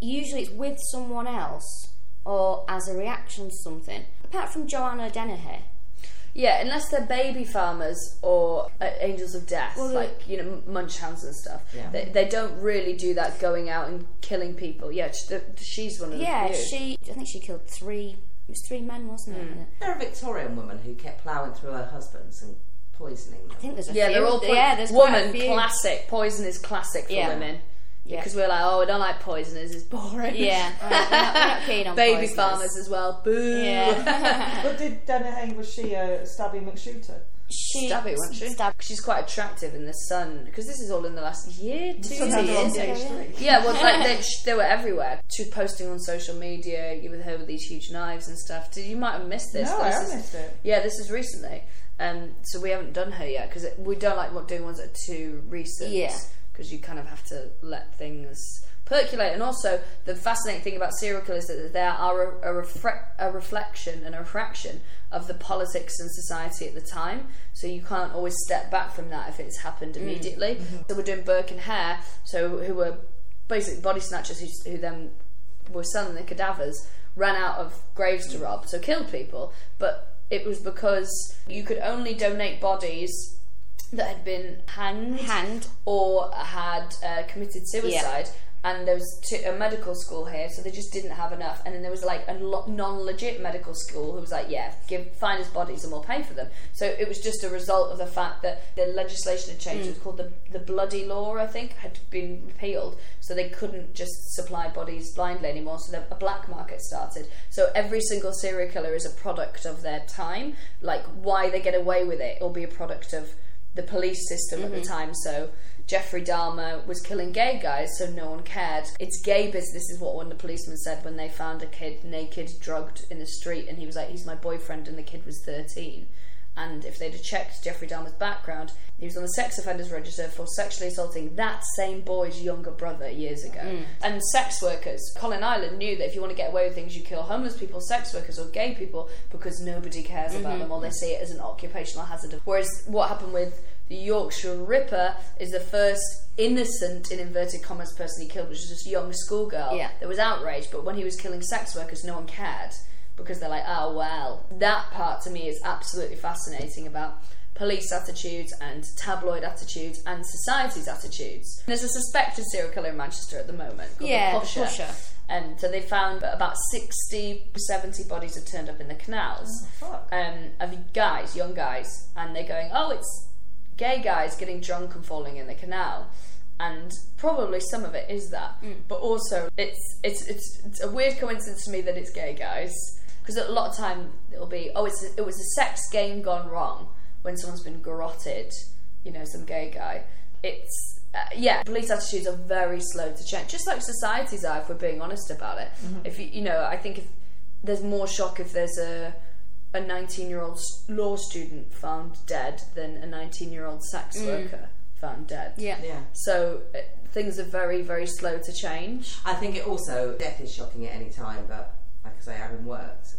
Usually it's with someone else or as a reaction to something. Apart from Joanna Dennehy. Yeah, unless they're baby farmers or uh, angels of death, Well, like you know Munchausens and stuff. Yeah. They, they don't really do that, going out and killing people. Yeah, sh- the, she's one of the Yeah, she. I think she killed three. It was three men, wasn't it? They're a Victorian woman who kept ploughing through her husbands and poisoning them. I think there's a Yeah, few. they're all po- yeah. There's quite a woman few. classic. Poison is classic for Yeah. women. Yeah. Because we're like, oh, we don't like poisoners. It's boring. Yeah, [LAUGHS] we're not, we're not, we're not keen on Baby poisoners. farmers as well. Boo. Yeah, [LAUGHS] [LAUGHS] but did Dennehy, was she a stabby McShooter? she Stabby, wasn't she? Stab- She's quite attractive in the sun because this is all in the last year, two Some had her on years. stage yeah. Yeah, well, like they, they were everywhere. She was posting on social media you with her with these huge knives and stuff. Did you might have missed this? No, but I is- missed it. Yeah, this is recently, um, so we haven't done her yet because we don't like what- doing ones that are too recent. Yeah. Because you kind of have to let things percolate. And also, the fascinating thing about serial killers is that they are a, a, refre- a reflection and a refraction of the politics and society at the time. So you can't always step back from that if it's happened mm. immediately. Mm-hmm. So we're doing Burke and Hare, so who were basically body snatchers who, who then were selling their cadavers, ran out of graves to mm. rob, so killed people. But it was because you could only donate bodies that had been hanged, Hanged. or had uh, committed suicide and there was two, a medical school here, so they just didn't have enough. And then there was like a lo- non-legit medical school who was like, "Yeah, give find us bodies and we'll pay for them." So it was just a result of the fact that the legislation had changed. It was called the the Bloody Law, I think, had been repealed, so they couldn't just supply bodies blindly anymore. So the, a black market started. So every single serial killer is a product of their time. Like why they get away with it will be a product of the police system at the mm-hmm. time. So Jeffrey Dahmer was killing gay guys, so no one cared. It's gay business, is what one of the policemen said when they found a kid naked, drugged in the street, and he was like, "He's my boyfriend," and the kid was thirteen. And if they'd have checked Jeffrey Dahmer's background, he was on the sex offenders register for sexually assaulting that same boy's younger brother years ago. Mm. And sex workers. Colin Ireland knew that if you want to get away with things, you kill homeless people, sex workers, or gay people because nobody cares about mm-hmm. them or they see it as an occupational hazard. Whereas what happened with the Yorkshire Ripper is the first innocent, in inverted commas, person he killed, which was just a young schoolgirl. Yeah. There was outrage, but when he was killing sex workers, no one cared because they're like, oh well. That part to me is absolutely fascinating about police attitudes and tabloid attitudes and society's attitudes. There's a suspected serial killer in Manchester at the moment. called Yeah, Pusher. Pusher. And so they found about 60, 70 bodies have turned up in the canals Fuck. um, of guys, young guys, and they're going, oh, it's gay guys getting drunk and falling in the canal. And probably some of it is that, but also it's, it's it's it's a weird coincidence to me that it's gay guys because a lot of time it'll be oh it's a, it was a sex game gone wrong when someone's been garroted, you know, some gay guy. It's uh, yeah, police attitudes are very slow to change, just like societies are. If we're being honest about it, if you you know, I think if there's more shock if there's a a 19 year old law student found dead than a 19 year old sex worker found dead. Yeah. Yeah. So uh, things are very, very slow to change. I think it also death is shocking at any time, but like I say, having worked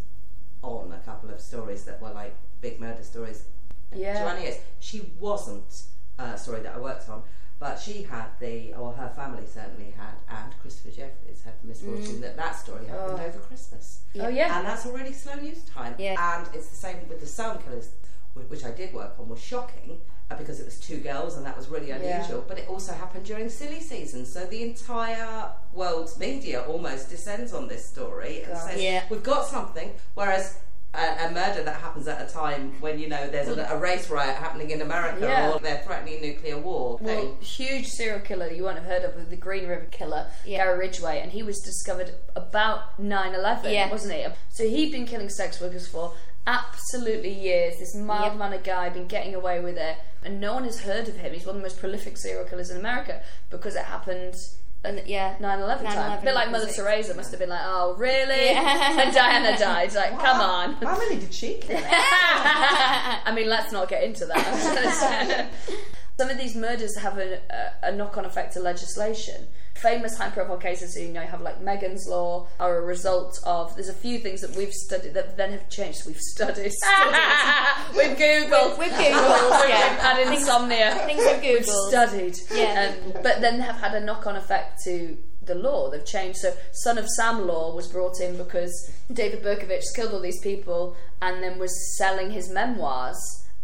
on a couple of stories that were like big murder stories. Yeah. Joanna is she wasn't a story that I worked on, but she had the, or her family certainly had, and Christopher Jefferies had the misfortune mm. that that story happened oh. over Christmas. Oh yeah. And that's already slow news time. Yeah. And it's the same with the sound killers, which I did work on, was shocking uh, because it was two girls and that was really unusual. But it also happened during silly season, so the entire world's media almost descends on this story and says Yeah. we've got something. Whereas a, a murder that happens at a time when you know there's a, a race riot happening in America Yeah. or they're threatening nuclear war. Well, thing. huge serial killer you won't have heard of, the Green River Killer, Yeah. Gary Ridgway, and he was discovered about 9-11, Yeah. wasn't he? So he'd been killing sex workers for absolutely years. This mild Yep. mannered guy, been getting away with it, and no one has heard of him. He's one of the most prolific serial killers in America because it happened And yeah, 9-11 time. A 9/11 bit like Mother was it? Teresa must have been like, oh, really? Yeah. And Diana died. Like, come on. How many did she kill? [LAUGHS] [LAUGHS] I mean, let's not get into that. [LAUGHS] Some of these murders have a, a, a knock-on effect to legislation. Famous high-profile cases, so you know, you have like Megan's Law, are a result of. There's a few things that we've studied that then have changed. We've studied, [LAUGHS] studied. we've googled, We've we've [LAUGHS] yeah. had insomnia, Things we've we've studied, Yeah. um, but then have had a knock-on effect to the law. They've changed. So, Son of Sam law was brought in because David Berkowitz killed all these people and then was selling his memoirs.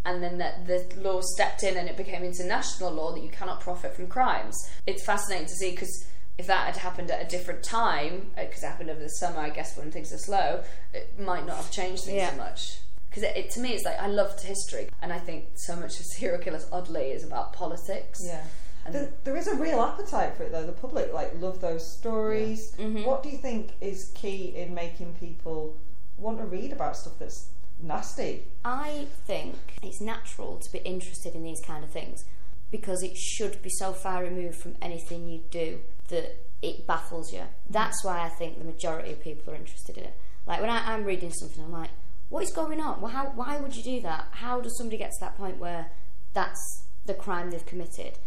And then that the law stepped in and it became international law that you cannot profit from crimes. It's fascinating to see because if that had happened at a different time, uh, because it happened over the summer, I guess when things are slow, it might not have changed things Yeah. so much. Because it, it, to me, it's like I loved history, and I think so much of [LAUGHS] serial killers, oddly, is about politics. Yeah. There, there is a real appetite for it though. The public like love those stories. Mm-hmm. What do you think is key in making people want to read about stuff that's nasty? I think it's natural to be interested in these kind of things because it should be so far removed from anything you do that it baffles you. That's why I think the majority of people are interested in it. Like when I, I'm reading something, I'm like, what is going on? Well, how, why would you do that? How does somebody get to that point where that's the crime they've committed?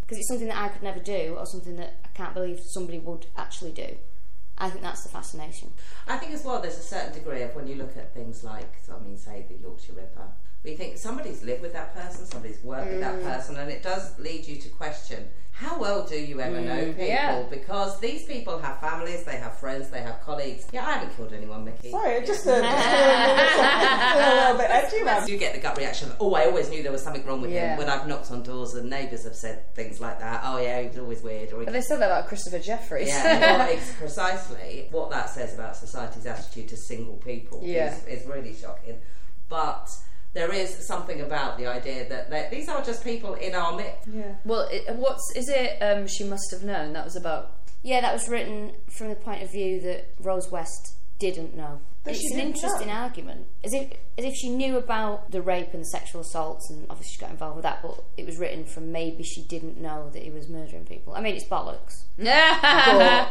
Because it's something that I could never do or something that I can't believe somebody would actually do. I think that's the fascination. I think as well there's a certain degree of when you look at things like, I mean, say the Yorkshire Ripper, But you think somebody's lived with that person, somebody's worked with that person, and it does lead you to question how well do you ever know people? yeah. Because these people have families, they have friends, they have colleagues. Yeah, I haven't killed anyone, Mickey. Sorry, just, uh, just a little, a bit [LAUGHS] edgy around. You get the gut reaction. Oh, I always knew there was something wrong with Yeah. him. When I've knocked on doors and neighbours have said things like that. Oh yeah, he's always weird. Or he But they said that about Christopher Jefferies. yeah, [LAUGHS] well, it's precisely what that says about society's attitude to single people Yeah. is, is really shocking. But there is something about the idea that they- these are just people in our midst. Yeah. well, it, what's is it? Um, she must have known. That was about. Yeah, that was written from the point of view that Rose West didn't know. That it's she an didn't interesting know? argument, as if as if she knew about the rape and the sexual assaults, and obviously she got involved with that. But it was written from maybe she didn't know that he was murdering people. I mean, it's bollocks, [LAUGHS] but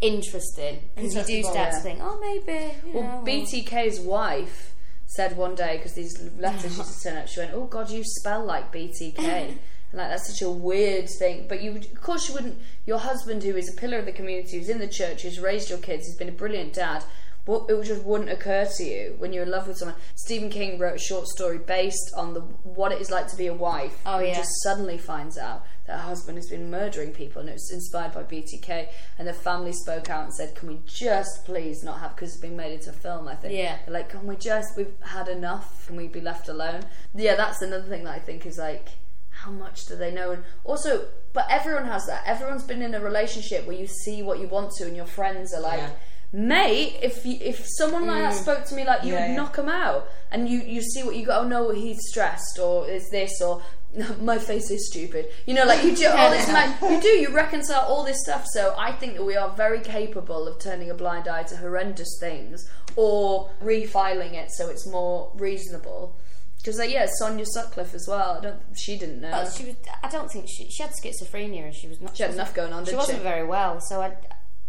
interesting because you do start yeah. to think, oh, maybe. You Well, know, BTK's wife said one day because these letters used to [LAUGHS] send out, she went, "Oh God, you spell like BTK." and [LAUGHS] like that's such a weird thing. But you, would, of course, you wouldn't. Your husband, who is a pillar of the community, who's in the church, who's raised your kids, who's been a brilliant dad. What it just wouldn't occur to you when you're in love with someone. Stephen King wrote a short story based on the what it is like to be a wife. Oh, who yeah. just suddenly finds out her husband has been murdering people, and it was inspired by BTK. And the family spoke out and said, "Can we just please not have?" Because it's been made into a film, I think. Yeah. They're like, "Can we just? We've had enough. Can we be left alone?" Yeah, that's another thing that I think is like, how much do they know? And also, but everyone has that. Everyone's been in a relationship where you see what you want to, and your friends are like. Yeah. Mate, if you, if someone like that mm. spoke to me like you Yeah, would yeah. knock him out, and you, you see what you go, oh no, he's stressed, or is this, or [LAUGHS] my face is stupid. You know, like you do all this, you do, you reconcile all this stuff. So I think that we are very capable of turning a blind eye to horrendous things, or refiling it so it's more reasonable. Because like, yeah, Sonia Sutcliffe as well. I don't, she didn't know. But she was, I don't think she she had schizophrenia and she was not. She had enough going on, She wasn't she? very well, so I,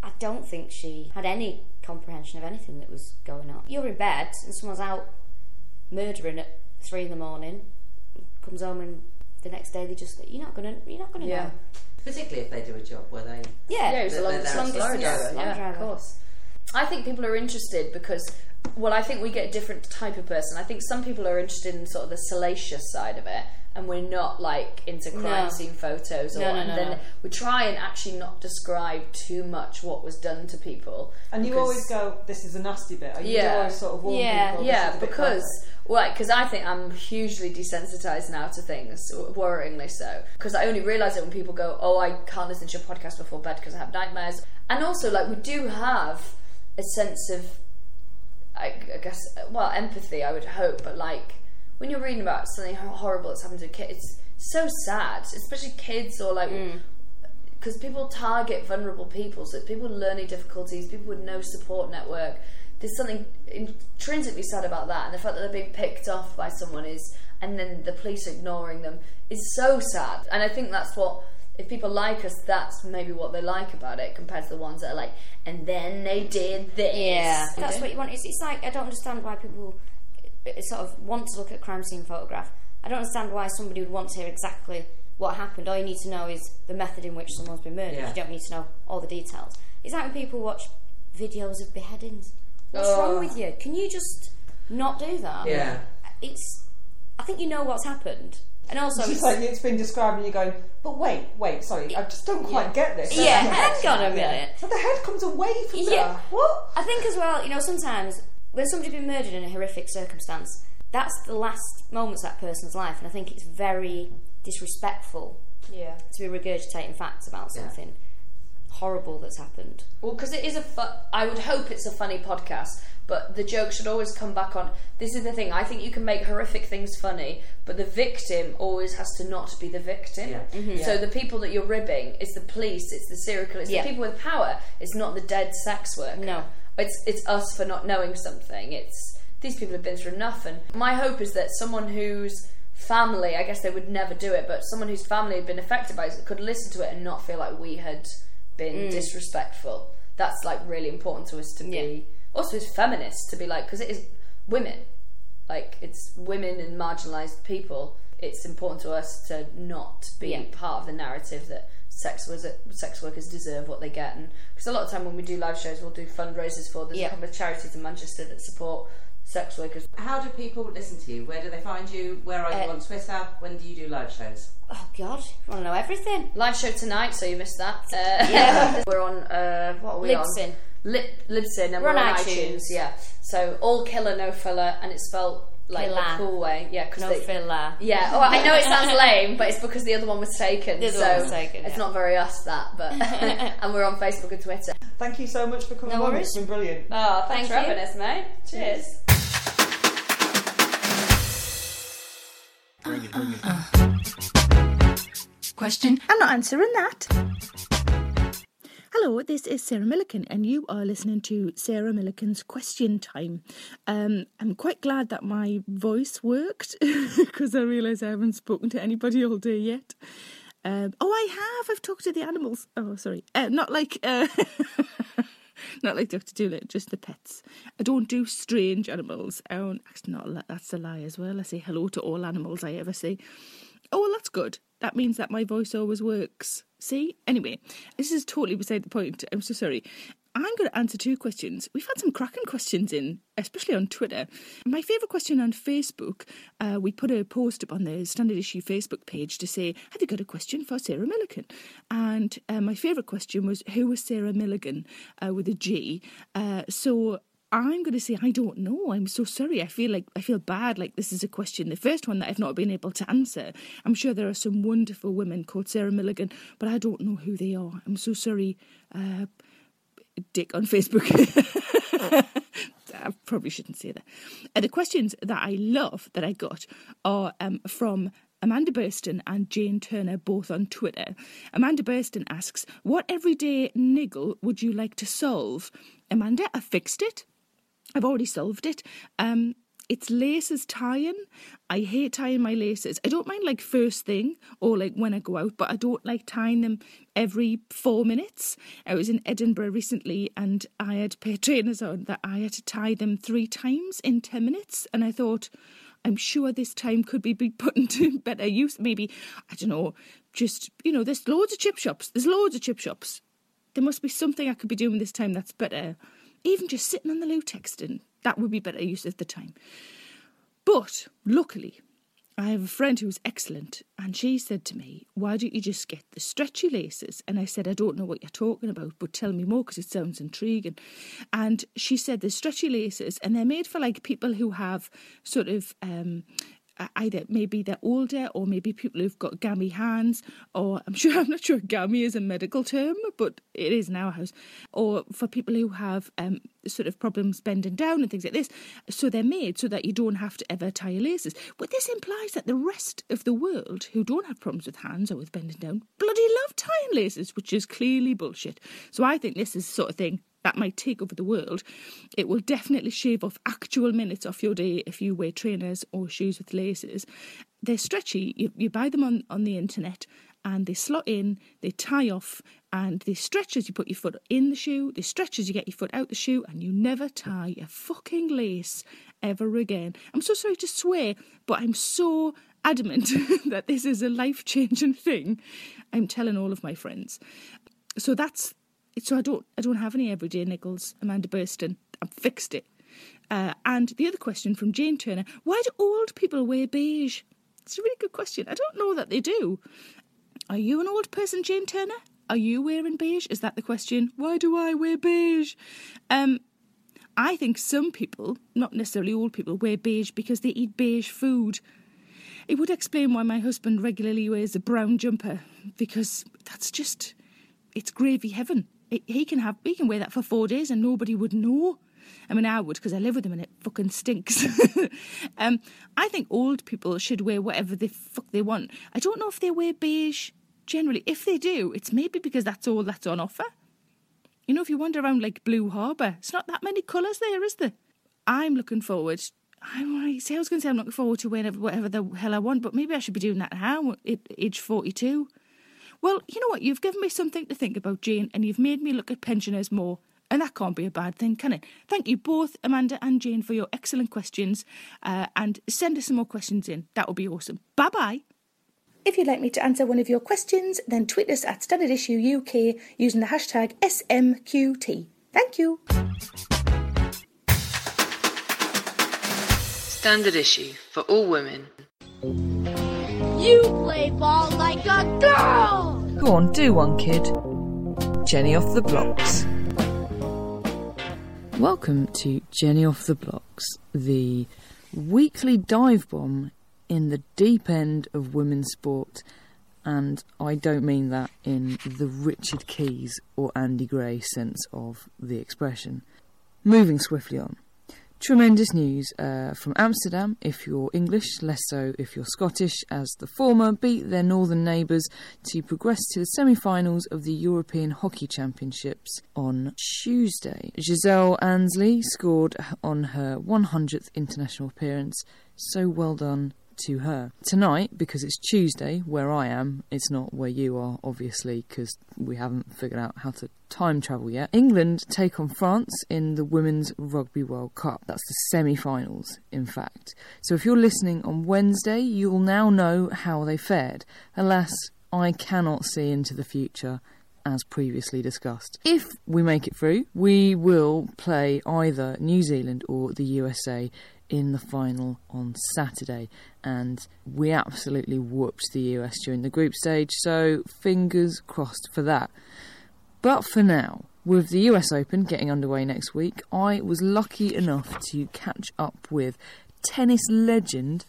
I don't think she had any comprehension of anything that was going on. You're in bed and someone's out murdering at three in the morning, comes home and the next day they just you're not gonna you're not gonna Yeah. know. Particularly if they do a job where they. Yeah, Yeah, he was a long, they're long there distance as driver. long Yeah, driver. of course. I think people are interested because, well, I think we get a different type of person. I think some people are interested in sort of the salacious side of it, and we're not like into crime No. scene photos. Or, No, no, and no, then no. we try and actually not describe too much what was done to people. And you always go, this is a nasty bit. Or you Yeah. always sort of warn Yeah, people. Yeah, is a because right, because I think I'm hugely desensitized now to things, worryingly so. Because I only realise it when people go, "Oh, I can't listen to your podcast before bed because I have nightmares." And also, like, we do have a sense of, I, I guess, well, empathy. I would hope, but like, when you're reading about something horrible that's happened to a kid, it's so sad, especially kids or like mm. because people target vulnerable people, so people with learning difficulties, people with no support network. There's something intrinsically sad about that, and the fact that they're being picked off by someone is, and then the police ignoring them is so sad. And I think that's what, if people like us, that's maybe what they like about it compared to the ones that are like, and then they did this. Yeah, that's what you want. It's, it's like I don't understand why people sort of want to look at a crime scene photograph. I don't understand why somebody would want to hear exactly what happened. All you need to know is the method in which someone's been murdered. Yeah. You don't need to know all the details. It's like when people watch videos of beheadings. What's Oh. wrong with you? Can you just not do that? Yeah. It's. I think you know what's happened, and also It's it's, like it's been described, and you're going, but wait, wait, sorry, I just don't quite get this. Yeah, [LAUGHS] hang on a minute. So the head comes away from Yeah. what? I think as well, you know, sometimes when somebody's been murdered in a horrific circumstance, that's the last moments of that person's life, and I think it's very disrespectful yeah. to be regurgitating facts about Yeah. something horrible that's happened. Well, because it is a fu- I would hope it's a funny podcast, but the joke should always come back on. This is the thing. I think you can make horrific things funny, but the victim always has to not be the victim. Yeah. Mm-hmm. So the people that you're ribbing, it's the police, it's the serial killer, it's Yeah. the people with power. It's not the dead sex worker. No. It's it's us for not knowing something. It's these people have been through enough, and my hope is that someone whose family, I guess they would never do it, but someone whose family had been affected by it could listen to it and not feel like we had been mm. disrespectful. That's like really important to us to be. Also, as feminists, to be like because it is women, like it's women and marginalised people. It's important to us to not be Yeah. part of the narrative that sex was sex workers deserve what they get, and because a lot of time when we do live shows, we'll do fundraisers for. There's Yeah. a couple of charities in Manchester that support sex workers. How do people listen to you? Where do they find you? Where are you Uh, on Twitter? When do you do live shows? Oh God, you want to know everything? Live show tonight, so you missed that. Uh, Yeah. [LAUGHS] we're on. Uh, what are we Libsyn. on? Lip, Libsyn, and We're we're, on on iTunes. iTunes. Yeah. So All Killa, No Filla, and it's spelled like Killer. the cool way. Yeah, because No filler. Yeah, oh, I know it sounds [LAUGHS] lame, but it's because the other one was taken. The other so one was taken, It's yeah. not very us that, but [LAUGHS] [LAUGHS] and we're on Facebook and Twitter. Thank you so much for coming No along. worries. It's been brilliant. Oh, thanks Thank for you. having us, mate. Cheers. Uh, uh. Question? I'm not answering that. Hello, this is Sarah Millican, and you are listening to Sarah Millican's Question Time. Um, I'm quite glad that my voice worked [LAUGHS] because I realise I haven't spoken to anybody all day yet. Um, oh, I have. I've talked to the animals. Oh, sorry. Uh, not like. Uh, [LAUGHS] Not like Dr. Doolittle, just the pets. I don't do strange animals. Don't, actually, not that's a lie as well. I say hello to all animals I ever see. Oh, well, that's good. That means that my voice always works. See? Anyway, this is totally beside the point. I'm so sorry. I'm going to answer two questions. We've had some cracking questions in, especially on Twitter. My favourite question on Facebook, uh, we put a post up on the Standard Issue Facebook page to say, Have you got a question for Sarah Milligan? And uh, my favourite question was, Who was Sarah Milligan uh, with a G? Uh, so I'm going to say I don't know. I'm so sorry. I feel like I feel bad. Like this is a question, the first one that I've not been able to answer. I'm sure there are some wonderful women called Sarah Milligan, but I don't know who they are. I'm so sorry. Uh, dick on Facebook. [LAUGHS] I probably shouldn't say that. Uh, the questions that I love that I got are um, from Amanda Burston and Jane Turner, both on Twitter. Amanda Burston asks, What everyday niggle would you like to solve? Amanda, I fixed it. I've already solved it. Um, it's laces tying. I hate tying my laces. I don't mind like first thing or like when I go out, but I don't like tying them every four minutes. I was in Edinburgh recently and I had pair trainers on that I had to tie them three times in 10 minutes. And I thought, I'm sure this time could be be put [LAUGHS] into better use. Maybe, I don't know, just, you know, there's loads of chip shops. There's loads of chip shops. There must be something I could be doing this time that's better. Even just sitting on the loo texting, that would be better use of the time. But luckily, I have a friend who's excellent, and she said to me, Why don't you just get the stretchy laces? And I said, I don't know what you're talking about, but tell me more because it sounds intriguing. And she said, The stretchy laces, and they're made for like people who have sort of. Um, either maybe they're older or maybe people who've got gammy hands or I'm sure [LAUGHS] I'm not sure gammy is a medical term but it is in our house. Or for people who have um, sort of problems bending down and things like this. So they're made so that you don't have to ever tie your laces. But this implies that the rest of the world who don't have problems with hands or with bending down bloody love tying laces which is clearly bullshit. So I think this is the sort of thing that might take over the world. It will definitely shave off actual minutes off your day if you wear trainers or shoes with laces. They're stretchy. You, you buy them on, on the internet and they slot in, they tie off, and they stretch as you put your foot in the shoe, they stretch as you get your foot out the shoe, and you never tie a fucking lace ever again. I'm so sorry to swear, but I'm so adamant [LAUGHS] that this is a life changing thing. I'm telling all of my friends. So that's so I don't I don't have any everyday nickels, Amanda Burston. I've fixed it. Uh, and the other question from Jane Turner: Why do old people wear beige? It's a really good question. I don't know that they do. Are you an old person, Jane Turner? Are you wearing beige? Is that the question? Why do I wear beige? Um, I think some people, not necessarily old people, wear beige because they eat beige food. It would explain why my husband regularly wears a brown jumper because that's just it's gravy heaven. He- can have he can wear that for four days and nobody would know. I mean, I would because I live with him and it fucking stinks. [LAUGHS] um, I think old people should wear whatever the fuck they want. I don't know if they wear beige generally. If they do, it's maybe because that's all that's on offer. You know, if you wander around like Blue Harbour, it's not that many colours there, is there? I'm looking forward. I see. I was going to say I'm looking forward to whenever, whatever the hell I want, but maybe I should be doing that now age 42. Well, you know what? You've given me something to think about, Jane, and you've made me look at pensioners more. And that can't be a bad thing, can it? Thank you both, Amanda and Jane, for your excellent questions. Uh, and send us some more questions in. That would be awesome. Bye bye. If you'd like me to answer one of your questions, then tweet us at Standard Issue UK using the hashtag SMQT. Thank you. Standard issue for all women. You play ball like a girl! Go on, do one, kid. Jenny off the blocks. Welcome to Jenny off the blocks, the weekly dive bomb in the deep end of women's sport. And I don't mean that in the Richard Keys or Andy Gray sense of the expression. Moving swiftly on. Tremendous news uh, from Amsterdam. If you're English, less so. If you're Scottish, as the former beat their northern neighbours to progress to the semi finals of the European Hockey Championships on Tuesday. Giselle Ansley scored on her 100th international appearance, so well done to her. Tonight, because it's Tuesday where I am, it's not where you are, obviously, because we haven't figured out how to time travel yet. England take on France in the Women's Rugby World Cup. That's the semi finals, in fact. So if you're listening on Wednesday, you'll now know how they fared. Alas, I cannot see into the future as previously discussed. If we make it through, we will play either New Zealand or the USA in the final on Saturday, and we absolutely whooped the US during the group stage, so fingers crossed for that. But for now, with the US Open getting underway next week, I was lucky enough to catch up with tennis legend,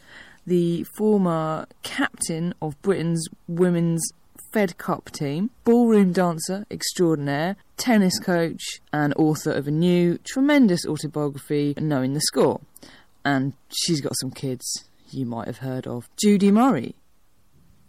the former captain of Britain's women's Fed Cup team, ballroom dancer extraordinaire, tennis coach, and author of a new, tremendous autobiography, Knowing the Score and she's got some kids you might have heard of. Judy Murray.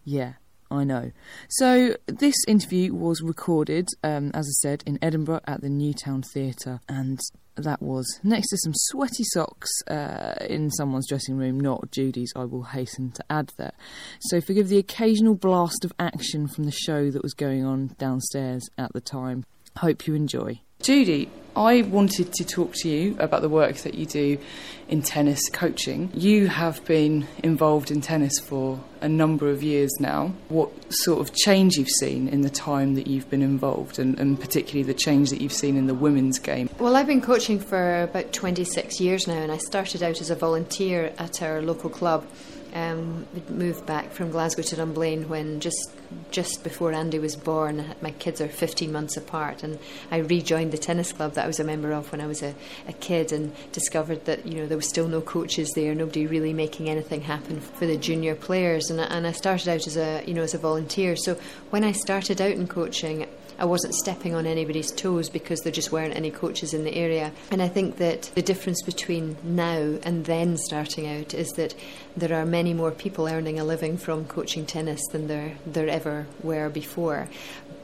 Yeah, I know. So this interview was recorded, um, as I said, in Edinburgh at the Newtown Theatre, and that was next to some sweaty socks uh, in someone's dressing room, not Judy's, I will hasten to add that. So forgive the occasional blast of action from the show that was going on downstairs at the time. Hope you enjoy. Judy, I wanted to talk to you about the work that you do in tennis coaching. You have been involved in tennis for a number of years now. What sort of change you've seen in the time that you've been involved, and, and particularly the change that you've seen in the women's game? Well, I've been coaching for about 26 years now, and I started out as a volunteer at our local club um, moved back from Glasgow to Dunblane when just just before Andy was born. My kids are 15 months apart, and I rejoined the tennis club that I was a member of when I was a, a kid, and discovered that you know there was still no coaches there, nobody really making anything happen for the junior players, and, and I started out as a you know as a volunteer. So when I started out in coaching, I wasn't stepping on anybody's toes because there just weren't any coaches in the area. And I think that the difference between now and then starting out is that there are many more people earning a living from coaching tennis than there, there ever were before.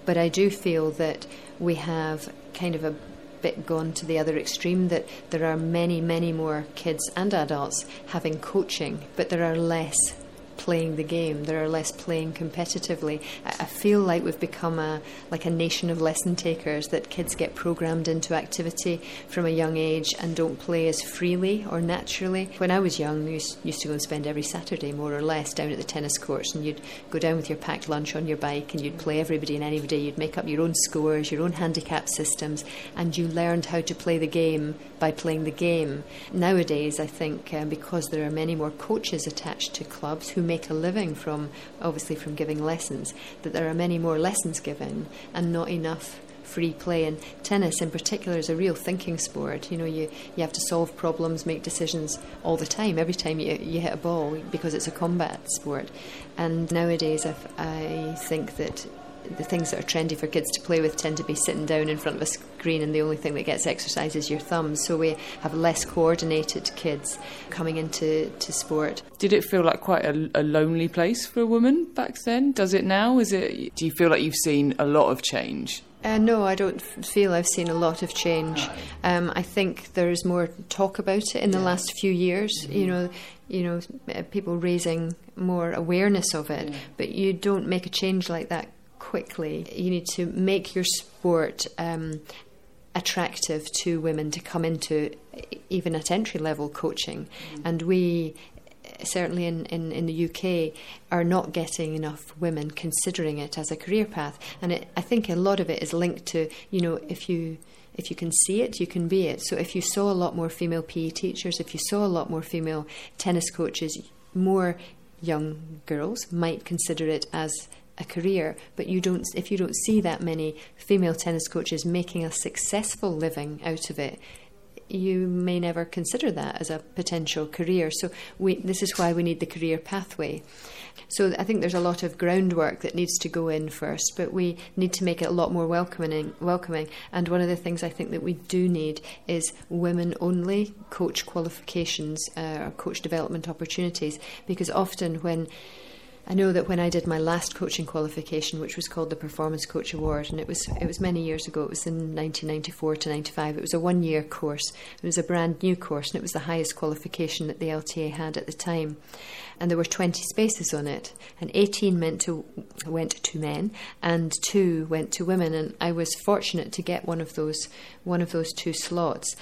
But I do feel that we have kind of a bit gone to the other extreme that there are many, many more kids and adults having coaching, but there are less playing the game. There are less playing competitively. I feel like we've become a like a nation of lesson takers. That kids get programmed into activity from a young age and don't play as freely or naturally. When I was young, we used, used to go and spend every Saturday more or less down at the tennis courts, and you'd go down with your packed lunch on your bike, and you'd play everybody and anybody. You'd make up your own scores, your own handicap systems, and you learned how to play the game by playing the game. Nowadays, I think um, because there are many more coaches attached to clubs who make a living from, obviously, from giving lessons, that there are many more lessons given and not enough free play. And tennis, in particular, is a real thinking sport. You know, you, you have to solve problems, make decisions all the time, every time you, you hit a ball, because it's a combat sport. And nowadays, i I think that the things that are trendy for kids to play with tend to be sitting down in front of a screen, and the only thing that gets exercise is your thumbs. So we have less coordinated kids coming into to sport. Did it feel like quite a, a lonely place for a woman back then? Does it now? Is it? Do you feel like you've seen a lot of change? Uh, no, I don't feel I've seen a lot of change. Um, I think there is more talk about it in the last few years. Mm-hmm. You know, you know, uh, people raising more awareness of it. Yeah. But you don't make a change like that quickly. You need to make your sport um, attractive to women to come into, even at entry level coaching. Mm-hmm. And we, certainly in, in, in the UK, are not getting enough women considering it as a career path. And it, I think a lot of it is linked to, you know, if you if you can see it, you can be it. So if you saw a lot more female PE teachers, if you saw a lot more female tennis coaches, more young girls might consider it as a career but you don't if you don't see that many female tennis coaches making a successful living out of it you may never consider that as a potential career. So we, this is why we need the career pathway. So I think there's a lot of groundwork that needs to go in first, but we need to make it a lot more welcoming. Welcoming, and one of the things I think that we do need is women-only coach qualifications uh, or coach development opportunities, because often when I know that when I did my last coaching qualification, which was called the Performance Coach Award, and it was it was many years ago. It was in 1994 to 95. It was a one year course. It was a brand new course, and it was the highest qualification that the LTA had at the time. And there were 20 spaces on it, and 18 meant to went to men, and two went to women. And I was fortunate to get one of those one of those two slots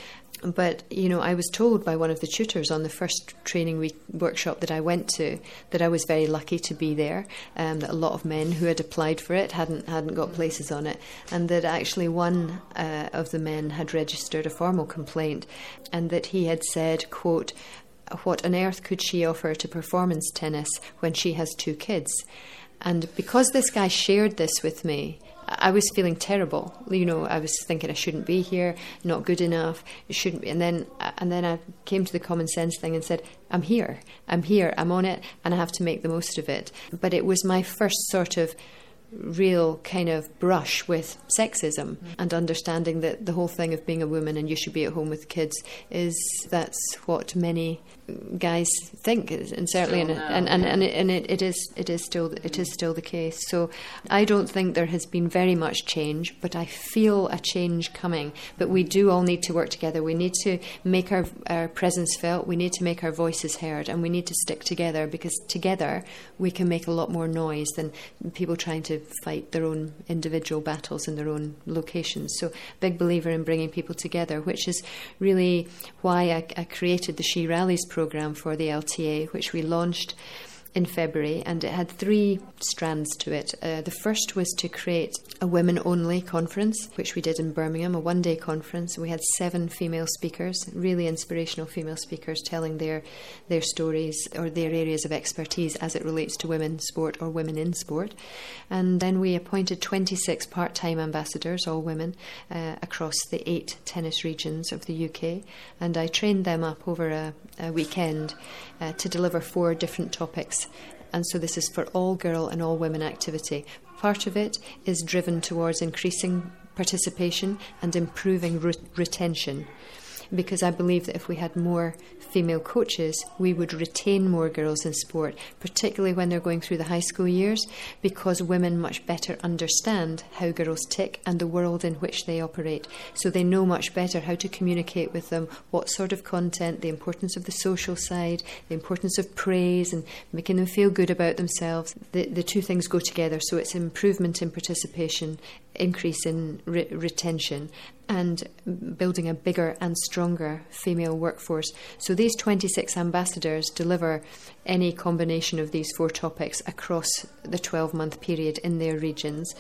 but you know, I was told by one of the tutors on the first training week workshop that I went to that I was very lucky to be there. Um, that a lot of men who had applied for it hadn't hadn't got places on it, and that actually one uh, of the men had registered a formal complaint, and that he had said, "quote." What on earth could she offer to performance tennis when she has two kids? And because this guy shared this with me, I was feeling terrible. You know, I was thinking I shouldn't be here, not good enough. It shouldn't be. And then, and then I came to the common sense thing and said, "I'm here. I'm here. I'm on it, and I have to make the most of it." But it was my first sort of real kind of brush with sexism mm-hmm. and understanding that the whole thing of being a woman and you should be at home with kids is that's what many guys think, and certainly, and, and, and, and, it, and it, it is it is still it is still the case. So I don't think there has been very much change, but I feel a change coming. But we do all need to work together. We need to make our our presence felt. We need to make our voices heard, and we need to stick together because together we can make a lot more noise than people trying to fight their own individual battles in their own locations. So big believer in bringing people together, which is really why I, I created the She Rallies program for the LTA, which we launched in February, and it had three strands to it. Uh, the first was to create a women only conference, which we did in Birmingham, a one day conference. We had seven female speakers, really inspirational female speakers, telling their, their stories or their areas of expertise as it relates to women sport or women in sport. And then we appointed 26 part time ambassadors, all women, uh, across the eight tennis regions of the UK. And I trained them up over a, a weekend uh, to deliver four different topics. And so this is for all girl and all women activity. Part of it is driven towards increasing participation and improving re- retention because I believe that if we had more female coaches, we would retain more girls in sport, particularly when they're going through the high school years, because women much better understand how girls tick and the world in which they operate. So they know much better how to communicate with them, what sort of content, the importance of the social side, the importance of praise and making them feel good about themselves. The, the two things go together, so it's improvement in participation, increase in re- retention and building a bigger and stronger female workforce. So these 26 ambassadors deliver any combination of these four topics across the 12 month period in their regions.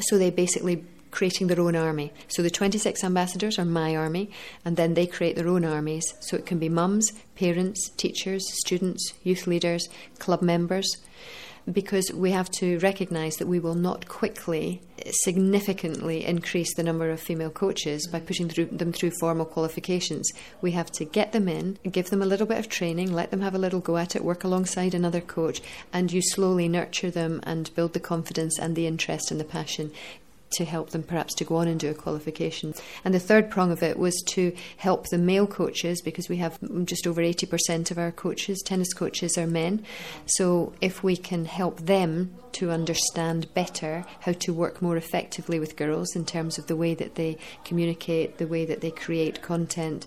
So they basically creating their own army. So the 26 ambassadors are my army, and then they create their own armies. So it can be mums, parents, teachers, students, youth leaders, club members because we have to recognise that we will not quickly significantly increase the number of female coaches by pushing through, them through formal qualifications. We have to get them in, give them a little bit of training, let them have a little go at it, work alongside another coach, and you slowly nurture them and build the confidence and the interest and the passion to help them perhaps to go on and do a qualification. And the third prong of it was to help the male coaches because we have just over 80% of our coaches, tennis coaches, are men. So if we can help them to understand better how to work more effectively with girls in terms of the way that they communicate, the way that they create content,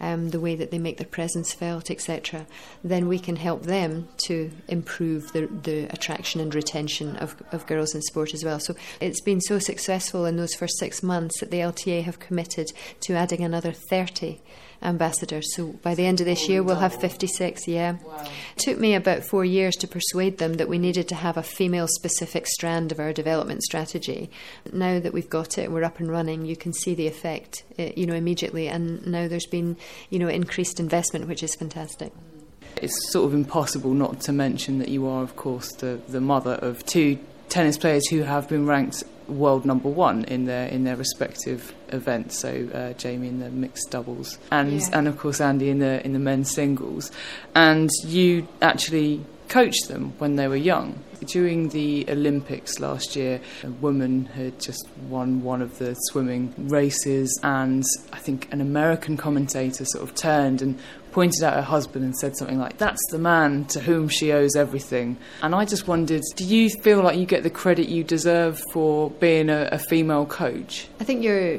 um, the way that they make their presence felt, etc., then we can help them to improve the, the attraction and retention of, of girls in sport as well. So it's been so successful in those first six months that the LTA have committed to adding another 30 ambassadors. So by the end of this year, we'll have 56. Yeah. It took me about four years to persuade them that we needed to have a female specific strand of our development strategy. Now that we've got it, we're up and running, you can see the effect, uh, you know, immediately. And now there's been, you know, increased investment, which is fantastic. It's sort of impossible not to mention that you are, of course, the, the mother of two tennis players who have been ranked world number one in their in their respective events. So uh, Jamie in the mixed doubles, and Yeah. and of course Andy in the in the men's singles. And you actually coached them when they were young. During the Olympics last year, a woman had just won one of the swimming races, and I think an American commentator sort of turned and pointed at her husband and said something like, That's the man to whom she owes everything. And I just wondered, do you feel like you get the credit you deserve for being a, a female coach? I think you're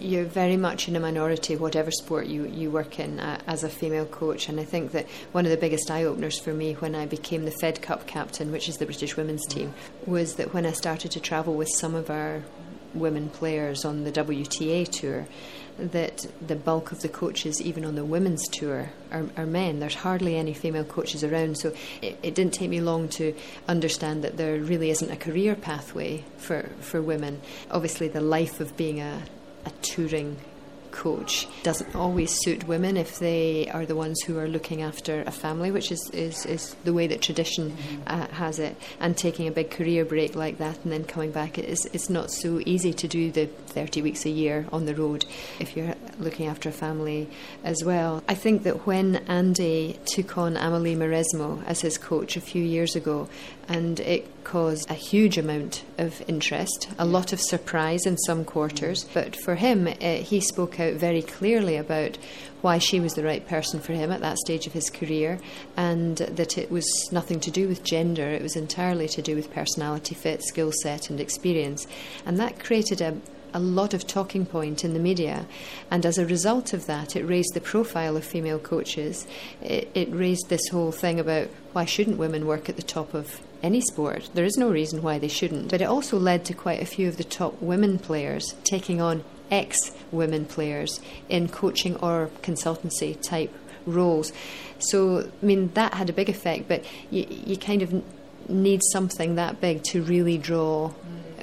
you're very much in a minority, whatever sport you, you work in, uh, as a female coach. And I think that one of the biggest eye openers for me when I became the Fed Cup captain, which is the British women's team, was that when I started to travel with some of our women players on the WTA tour, that the bulk of the coaches, even on the women's tour, are, are men. There's hardly any female coaches around, so it, it didn't take me long to understand that there really isn't a career pathway for, for women. Obviously, the life of being a, a touring coach doesn't always suit women if they are the ones who are looking after a family, which is, is, is the way that tradition uh, has it. And taking a big career break like that and then coming back, it is, it's not so easy to do the 30 weeks a year on the road if you're looking after a family as well. I think that when Andy took on Amelie Mauresmo as his coach a few years ago, and it caused a huge amount of interest, a lot of surprise in some quarters. But for him, uh, he spoke out very clearly about why she was the right person for him at that stage of his career, and that it was nothing to do with gender, it was entirely to do with personality fit, skill set, and experience. And that created a a lot of talking point in the media, and as a result of that, it raised the profile of female coaches. It, it raised this whole thing about why shouldn't women work at the top of any sport? There is no reason why they shouldn't. But it also led to quite a few of the top women players taking on ex women players in coaching or consultancy type roles. So, I mean, that had a big effect, but you, you kind of need something that big to really draw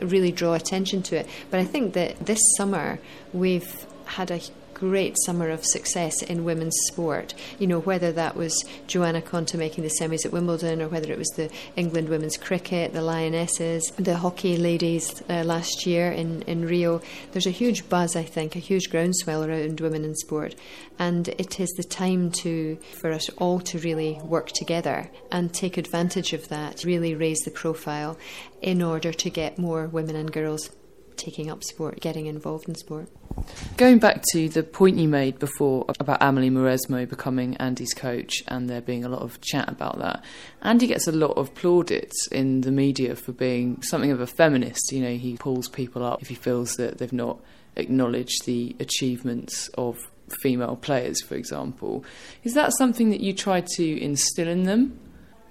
really draw attention to it. But I think that this summer we've had a great summer of success in women's sport. You know, whether that was Johanna Konta making the semis at Wimbledon or whether it was the England women's cricket, the Lionesses, the hockey ladies uh, last year in, in Rio. There's a huge buzz, I think, a huge groundswell around women in sport. And it is the time to for us all to really work together and take advantage of that, really raise the profile in order to get more women and girls taking up sport, getting involved in sport. Going back to the point you made before about Amelie Mauresmo becoming Andy's coach and there being a lot of chat about that, Andy gets a lot of plaudits in the media for being something of a feminist. You know, he pulls people up if he feels that they've not acknowledged the achievements of female players, for example. Is that something that you try to instill in them?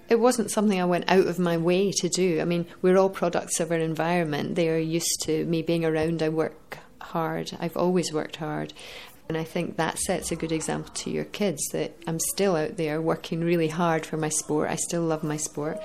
It wasn't something I went out of my way to do. I mean, we're all products of our environment. They are used to me being around. I work hard. I've always worked hard. And I think that sets a good example to your kids that I'm still out there working really hard for my sport. I still love my sport.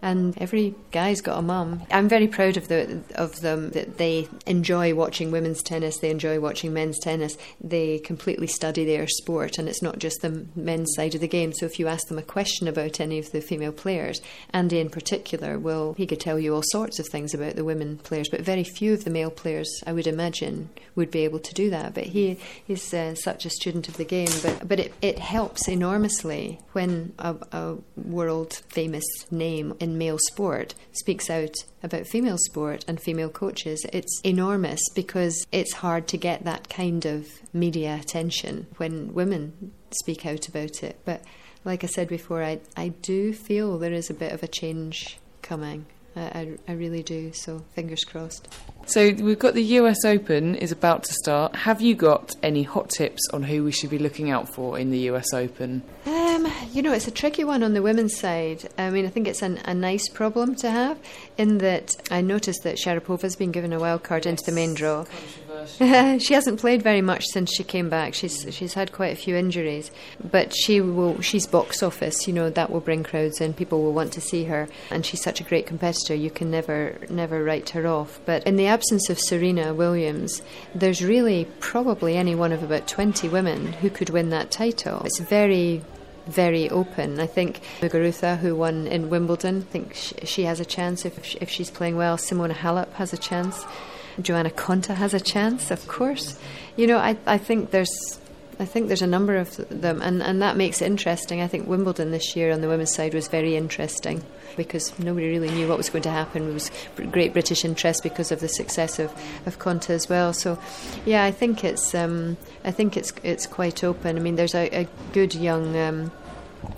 And every guy's got a mum. I'm very proud of the of them that they enjoy watching women's tennis. They enjoy watching men's tennis. They completely study their sport, and it's not just the men's side of the game. So if you ask them a question about any of the female players, Andy in particular, will he could tell you all sorts of things about the women players, but very few of the male players, I would imagine, would be able to do that. But he is uh, such a student of the game. But but it, it helps enormously when a, a world famous name in male sport speaks out about female sport and female coaches. It's enormous because it's hard to get that kind of media attention when women speak out about it. But like I said before, I, I do feel there is a bit of a change coming. I, I, I really do. So fingers crossed. So we've got the US Open is about to start. Have you got any hot tips on who we should be looking out for in the US Open? Uh, Um, you know, it's a tricky one on the women's side. I mean, I think it's an, a nice problem to have in that I noticed that Sharapova's been given a wild card into the main draw. [LAUGHS] she hasn't played very much since she came back. She's she's had quite a few injuries, but she will. She's box office. You know that will bring crowds in. People will want to see her, and she's such a great competitor. You can never never write her off. But in the absence of Serena Williams, there's really probably any one of about twenty women who could win that title. It's very very open. I think Muguruza, who won in Wimbledon, I think she, has a chance if, if she's playing well. Simona Halep has a chance. Johanna Konta has a chance, of course. You know, I, I think there's. I think there's a number of them, and, and that makes it interesting. I think Wimbledon this year on the women's side was very interesting because nobody really knew what was going to happen. It was great British interest because of the success of, of Konta as well. So, yeah, I think it's um, I think it's it's quite open. I mean, there's a, a good young um,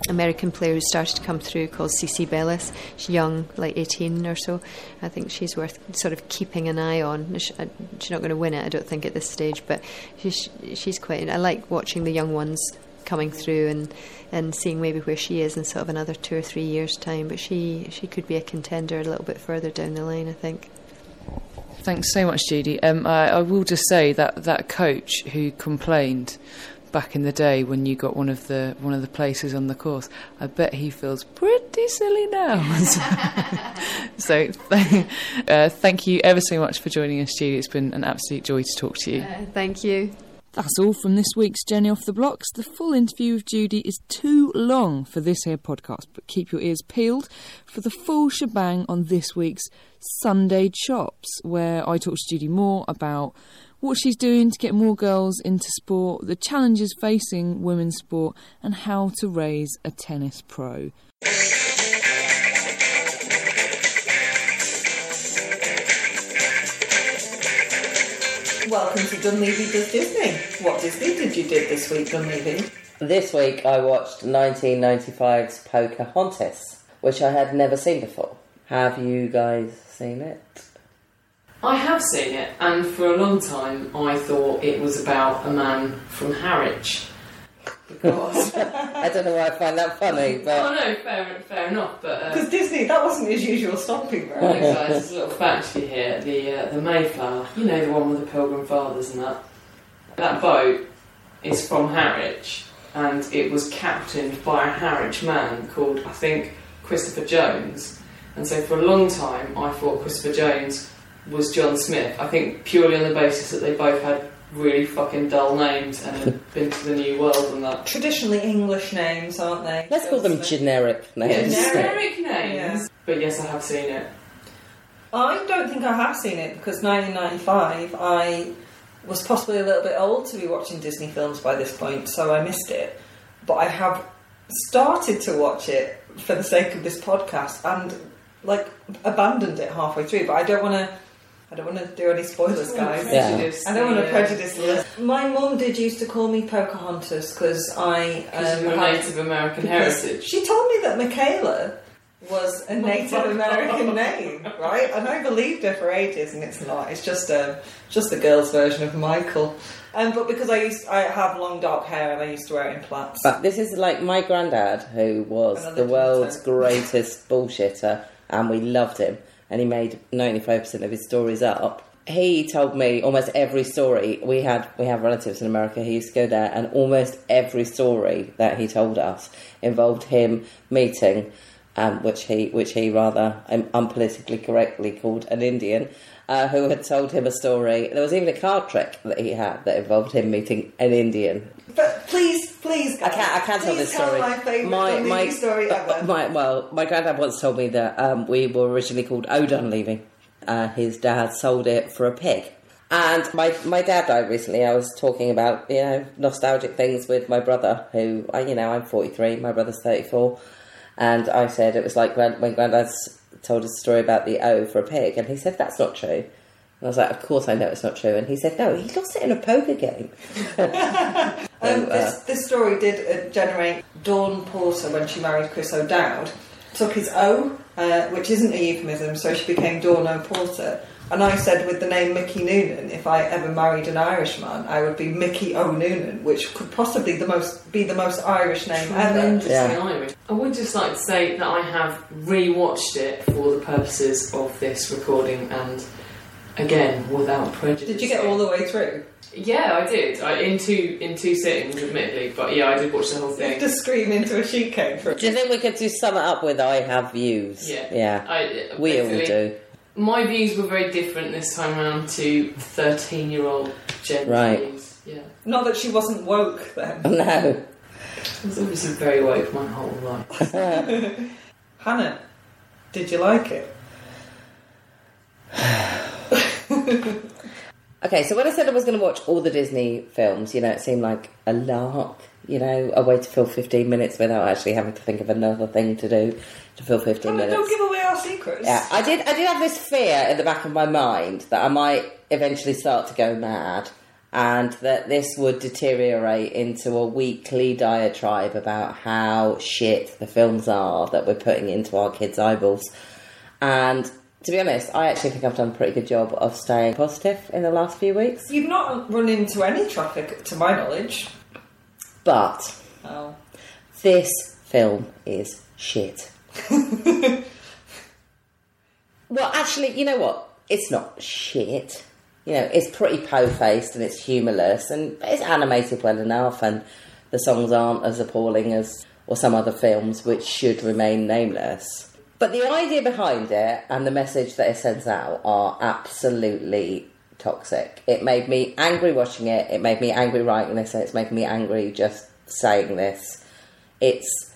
American player who started to come through called CiCi Bellis. She's young, like 18 or so. I think she's worth sort of keeping an eye on. Uh, She's not going to win it, I don't think, at this stage, but she's, she's quite. I like watching the young ones coming through and, and seeing maybe where she is in sort of another two or three years' time. But she, she could be a contender a little bit further down the line, I think. Thanks so much, Judy. Um, I, I will just say that that coach who complained back in the day when you got one of the one of the places on the course, I bet he feels pretty silly now. [LAUGHS] so, [LAUGHS] uh, thank you ever so much for joining us, Judy. It's been an absolute joy to talk to you. Uh, thank you. That's all from this week's Journey Off the Blocks. The full interview with Judy is too long for this here podcast, but keep your ears peeled for the full shebang on this week's Sunday Chops, where I talk to Judy more about what she's doing to get more girls into sport, the challenges facing women's sport, and how to raise a tennis pro. Welcome to Dunleavy Does Disney. What Disney did you did this week, Dunleavy? This week I watched 1995's Pocahontas, which I had never seen before. Have you guys seen it? I have seen it, and for a long time I thought it was about a man from Harwich. Because [LAUGHS] I don't know why I find that funny, but oh but no, fair, fair enough. But uh, Because Disney, that wasn't his usual stomping ground. Right, guys, there's a little fact for you here. The uh, the Mayflower, you know the one with the Pilgrim Fathers and that. That boat is from Harwich, and it was captained by a Harwich man called I think Christopher Jones. And so for a long time, I thought Christopher Jones was John Smith. I think purely on the basis that they both had really fucking dull names and had [LAUGHS] been to the New World and that. Traditionally English names, aren't they? let's call them generic names. Generic names. Yeah. But yes, I have seen it. I don't think I have seen it because 1995 I was possibly a little bit old to be watching Disney films by this point, so I missed it. But I have started to watch it for the sake of this podcast and like abandoned it halfway through. But I don't want to. I don't want to do any spoilers, guys. Yeah. I don't want to the, prejudice the My mum did used to call me Pocahontas because I Because of your had- Native American because heritage. She told me that Michaela was a [LAUGHS] Native American name, right? And I believed her for ages, and it's not. It's just a just the girl's version of Michael. Um, but because I used, I have long dark hair, and I used to wear it in plaits. But this is like my granddad, who was Another the world's greatest bullshitter, and we loved him, and he made 95% of his stories up. He told me almost every story. We had we have relatives in America. He used to go there, and almost every story that he told us involved him meeting, um, which he which he rather um, unpolitically correctly called an Indian, uh, who had told him a story. There was even a card trick that he had that involved him meeting an Indian But please, please, I can't. I can't tell this story. my favourite my my story ever. My, well, my granddad once told me that um, we were originally called O'Dunleavy. Uh, his dad sold it for a pig. And my, my dad died recently. I was talking about you know nostalgic things with my brother, who you know I'm 43, my brother's 34, and I said it was like grand, when granddad's told us a story about the O for a pig, and he said that's not true. And I was like, of course I know it's not true. And he said, no, he lost it in a poker game. [LAUGHS] Um, uh, this, this story did uh, generate Dawn Porter when she married Chris O'Dowd. Took his O, uh, which isn't a euphemism, so she became Dawn O'Porter. And I said with the name Mickey Noonan, if I ever married an Irishman, I would be Mickey O'Noonan, which could possibly the most be the most Irish name ever. Yeah. Irish. I would just like to say that I have rewatched it for the purposes of this recording and again without prejudice. Did you get all the way through? Yeah, I did. I, in two in two sittings, admittedly, but yeah, I did watch the whole You have thing. to scream into a sheet cake for Do you think we could do sum it up with I have views? Yeah. Yeah. I, we all do. My views were very different this time around to thirteen-year-old Jen. Right. views. Yeah, Not that she wasn't woke then. [LAUGHS] No. I was obviously very woke my whole life. [LAUGHS] Hannah, did you like it? [SIGHS] Okay, so when I said I was going to watch all the Disney films, you know, it seemed like a lark, you know, a way to fill 15 minutes without actually having to think of another thing to do to fill 15 Hannah, minutes. don't give away our secrets. Yeah, I did. I did have this fear in the back of my mind that I might eventually start to go mad, and that this would deteriorate into a weekly diatribe about how shit the films are that we're putting into our kids' eyeballs. And to be honest, I actually think I've done a pretty good job of staying positive in the last few weeks. You've not run into any traffic, to my knowledge. But Oh. this film is shit. [LAUGHS] well, actually, you know what? It's not shit. You know, it's pretty po-faced and it's humourless and it's animated well enough and the songs aren't as appalling as or some other films which should remain nameless. But the idea behind it and the message that it sends out are absolutely toxic. It made me angry watching it. It made me angry writing this, and it's making me angry just saying this. It's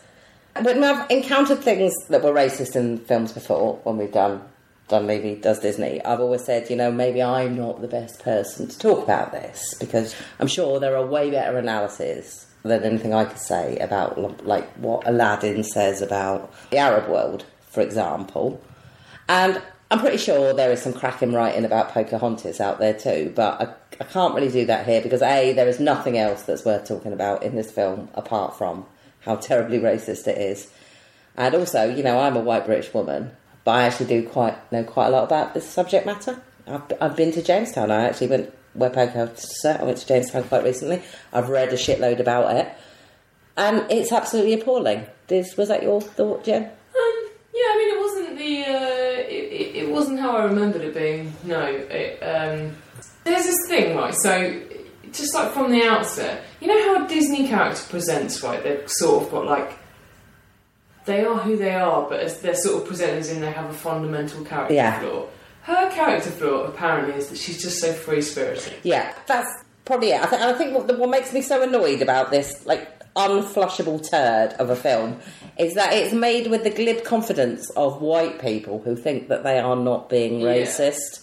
But I've encountered things that were racist in films before, when we've done Dunleavy does Disney, I've always said, you know, maybe I'm not the best person to talk about this because I'm sure there are way better analyses than anything I could say about like what Aladdin says about the Arab world, for example. And I'm pretty sure there is some cracking writing about Pocahontas out there too, but I, I can't really do that here because A, there is nothing else that's worth talking about in this film apart from how terribly racist it is. And also, you know, I'm a white British woman, but I actually do quite know quite a lot about this subject matter. I've, I've been to Jamestown. I actually went where Pocahontas. I went to Jamestown quite recently. I've read a shitload about it, and it's absolutely appalling. Did, was that your thought, Jen? Um, yeah, I mean, it wasn't the. Uh, wasn't how I remembered it being. No, it, um, there's this thing, right? So, just like from the outset, you know how a Disney character presents, right? They've sort of got like. They are who they are, but as they're sort of presented as in they have a fundamental character Yeah. flaw. Her character flaw apparently is that she's just so free spirited. Yeah, that's probably it. I, th- I think what, what makes me so annoyed about this, like, unflushable turd of a film is that it's made with the glib confidence of white people who think that they are not being Yeah. racist.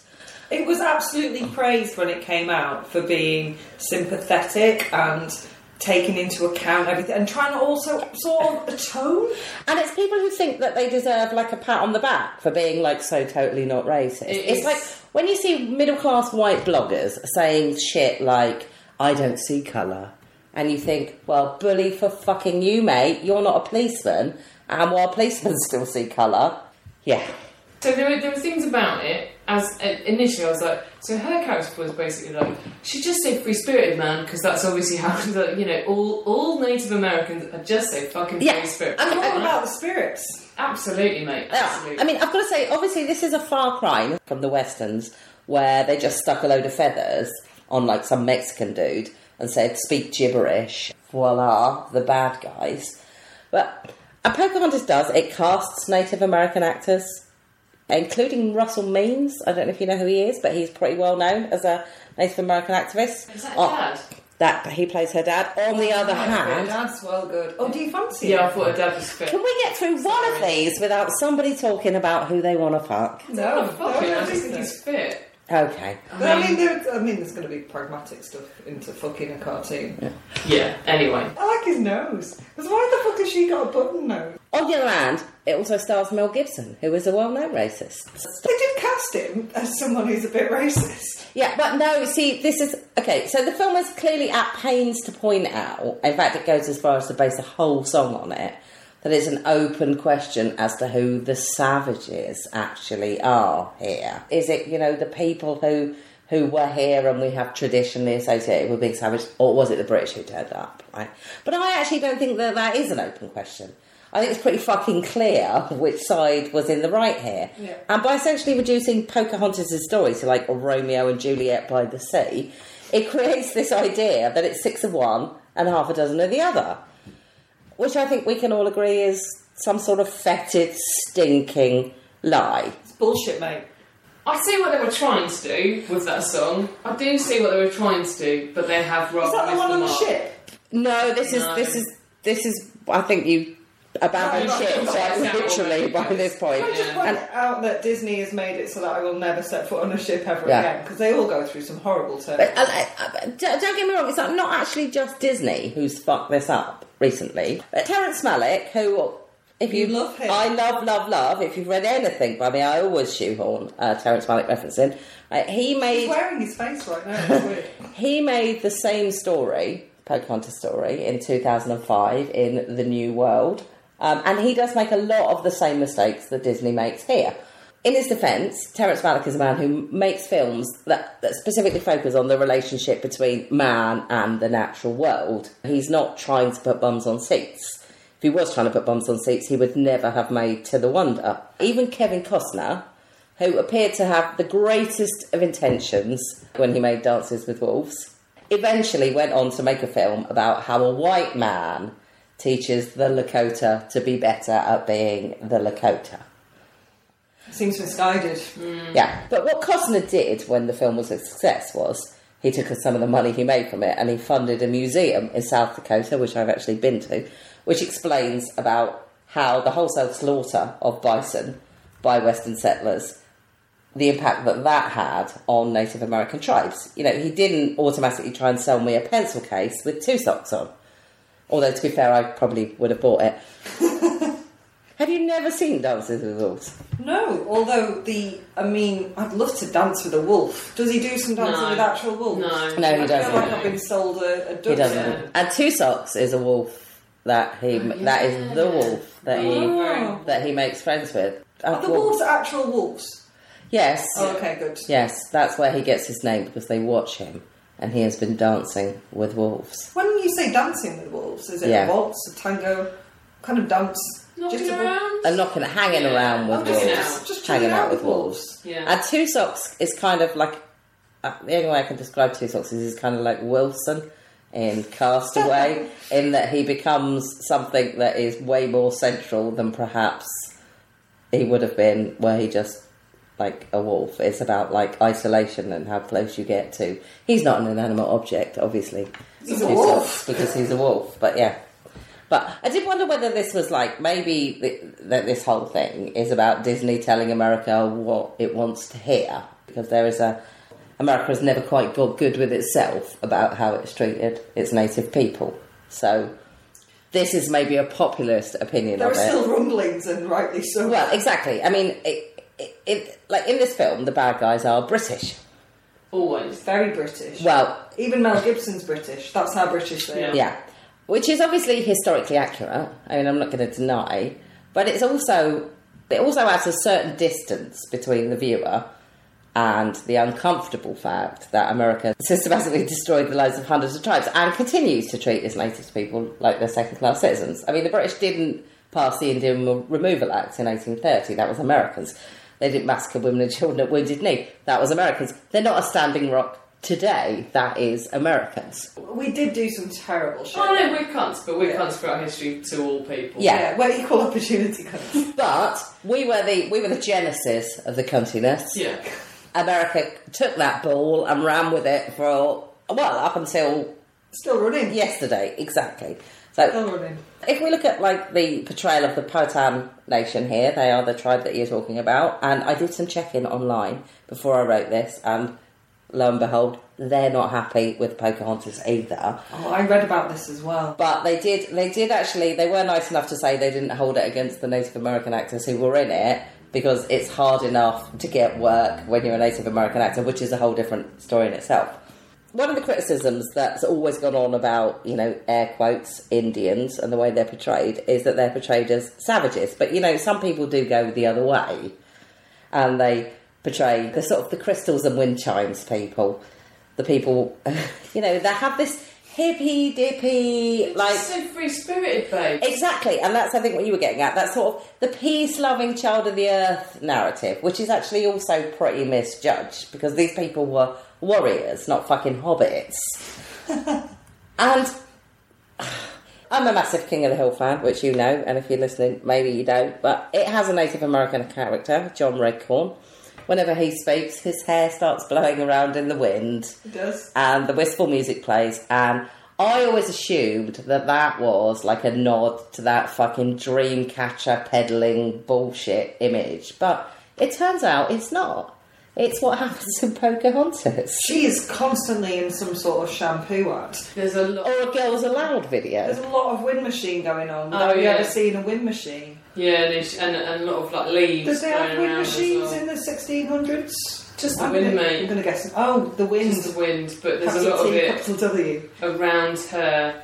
It was absolutely praised when it came out for being sympathetic and taking into account everything and trying to also sort of atone. And it's people who think that they deserve like a pat on the back for being like so totally not racist. It it's is- like when you see middle class white bloggers saying shit like, I don't see colour. And you think, well, bully for fucking you, mate. You're not a policeman. And while policemen [LAUGHS] still see colour, yeah. So there were, there were things about it. As uh, initially, I was like, so her character was basically like, she just so free spirited, man, because that's obviously how [LAUGHS] the, you know all all Native Americans are just so fucking Yeah, free spirited. I'm all about the spirits. Absolutely, mate. Absolutely. I mean, I've got to say, obviously, this is a far cry from the westerns where they just stuck a load of feathers on like some Mexican dude and said, "Speak gibberish." Voila, the bad guys. But a Pocahontas does it casts Native American actors, including Russell Means. I don't know if you know who he is, but he's pretty well known as a Native American activist. Is that Oh, dad? That he plays her dad. On the other oh, Her hand, dad's well good. Oh, do you fancy Yeah, I it? thought her dad was fit. can we get through one of these without somebody talking about who they want to fuck? No, Fuck it, I just think he's fit. Okay. I mean, um, there, I mean, there's going to be pragmatic stuff into fucking a cartoon. Yeah. Anyway, I like his nose. Because why the fuck has she got a button nose? On the other hand, it also stars Mel Gibson, who is a well-known racist. They did cast him as someone who's a bit racist. Yeah, but no, see, this is okay. So the film is clearly at pains to point out. In fact, it goes as far as to base a whole song on it. That it's an open question as to who the savages actually are here. Is it, you know, the people who who were here and we have traditionally associated with being savage, or was it the British who turned up? Right? But I actually don't think that that is an open question. I think it's pretty fucking clear which side was in the right here. Yeah. And by essentially reducing Pocahontas' story to like a Romeo and Juliet by the sea, it creates this idea that it's six of one and half a dozen of the other. Which I think we can all agree is some sort of fetid, stinking lie. It's bullshit, mate. I see what they were trying to do with that song. I do see what they were trying to do, but they have rather Is that the one on the mark. ship? No, this is No. this is this is I think you abandoned Right, ship right, quite literally by this point. Can I just point And out that Disney has made it so that I will never set foot on a ship ever Yeah. again because they all go through some horrible But, turns. uh, uh, don't don't get me wrong, it's not not actually just Disney who's fucked this up recently. But Terrence Malick, who, if you, You love him. I love, love, love. If you've read anything by me, I always shoehorn uh, Terrence Malick referencing. Uh, he He's made wearing his face right now. [LAUGHS] He made the same story, Pocahontas story, in 2005 in The New World. Um, and he does make a lot of the same mistakes that Disney makes here. In his defence, Terrence Malick is a man who makes films that, that specifically focus on the relationship between man and the natural world. He's not trying to put bums on seats. If he was trying to put bums on seats, he would never have made To the Wonder. Even Kevin Costner, who appeared to have the greatest of intentions when he made Dances with Wolves, eventually went on to make a film about how a white man teaches the Lakota to be better at being the Lakota. Seems misguided. Hmm. Yeah, but what Costner did when the film was a success was he took some of the money he made from it and he funded a museum in South Dakota, which I've actually been to, which explains about how the wholesale slaughter of bison by Western settlers, the impact that that had on Native American tribes. You know, he didn't automatically try and sell me a pencil case with two socks on. Although, to be fair, I probably would have bought it. [LAUGHS] have you never seen Dances with Wolves? No, although the, I mean, I'd love to dance with a wolf. Does he do some dancing No. with actual wolves? No. No, he I doesn't. feel like I've been sold a, a duck. He doesn't. there. And Two Socks is a wolf that he that is the wolf that he Oh. that he makes friends with. Are Uh, the well, wolves actual wolves? Yes. Oh, okay, good. Yes, that's where he gets his name because they watch him and he has been dancing with wolves. When you say dancing with wolves, is it Yeah. a waltz, a tango, kind of dance? Knocking Just a- around? And knocking, hanging around with just- wolves, just- just hanging out out with wolves. Yeah. And Two Socks is kind of like uh, the only way I can describe Two Socks is he's kind of like Wilson in Castaway, [LAUGHS] in that he becomes something that is way more central than perhaps he would have been were he just like a wolf. It's about like isolation and how close you get to. He's not an inanimate object, obviously. He's a wolf. Socks, because he's a wolf. But yeah. But I did wonder whether this was like maybe that this whole thing is about Disney telling America what it wants to hear because there is a America has never quite got good with itself about how it's treated its native people. So this is maybe a populist opinion There are it. still rumblings, and rightly so. Well, exactly. I mean, it, it, it, like in this film, the bad guys are British. Always. very British. Well, Even Mel Gibson's British. That's how British they are. Yeah. Which is obviously historically accurate. I mean, I'm not going to deny, but it's also it also adds a certain distance between the viewer and the uncomfortable fact that America [LAUGHS] systematically destroyed the lives of hundreds of tribes and continues to treat its native people like they're second-class citizens. I mean, the British didn't pass the Indian Removal Act in 1830. That was Americans. They didn't massacre women and children at Wounded Knee. That was Americans. They're not a standing rock today. That is Americans. We did do some terrible shit. Oh no, we're cunts, but we're cunts for our history to all people. Yeah. we're equal opportunity cunts. [LAUGHS] But we were the we were the genesis of the cuntiness. Yeah. America took that ball and ran with it for well up until Still running. yesterday, exactly. So Still running. if we look at like the portrayal of the Powhatan nation here, they are the tribe that you're talking about, and I did some checking online before I wrote this, and lo and behold, they're not happy with Pocahontas either. Oh, I read about this as well. But they did. They did actually. They were nice enough to say they didn't hold it against the Native American actors who were in it because it's hard enough to get work when you're a Native American actor, which is a whole different story in itself. One of the criticisms that's always gone on about, you know, air quotes, Indians and the way they're portrayed is that they're portrayed as savages. But, you know, some people do go the other way and they portray the sort of the crystals and wind chimes people. The people, [LAUGHS] you know, they have this hippy dippy, like so free spirited, babe. Exactly, and that's I think what you were getting at. That sort of the peace-loving child of the earth narrative, which is actually also pretty misjudged because these people were warriors, not fucking hobbits. [LAUGHS] and I'm a massive King of the Hill fan, which you know, and if you're listening, maybe you don't, but it has a Native American character, John Redcorn. Whenever he speaks, his hair starts blowing around in the wind It does. and the wistful music plays and I always assumed that that was like a nod to that fucking dream catcher peddling bullshit image, but it turns out it's not. It's what happens in Pocahontas. She is constantly in some sort of shampoo ad. There's a lot. Or a Girls Aloud video. There's a lot of wind machine going on. Oh, Have you yeah. ever seen a wind machine? Yeah, and, and, and a lot of like leaves. Does they have wind machines well. in the 1600s? Just the I'm wind, gonna, mate. I'm going to guess. Oh, the wind. Just the wind, but there's capital a lot T, of it capital W. around her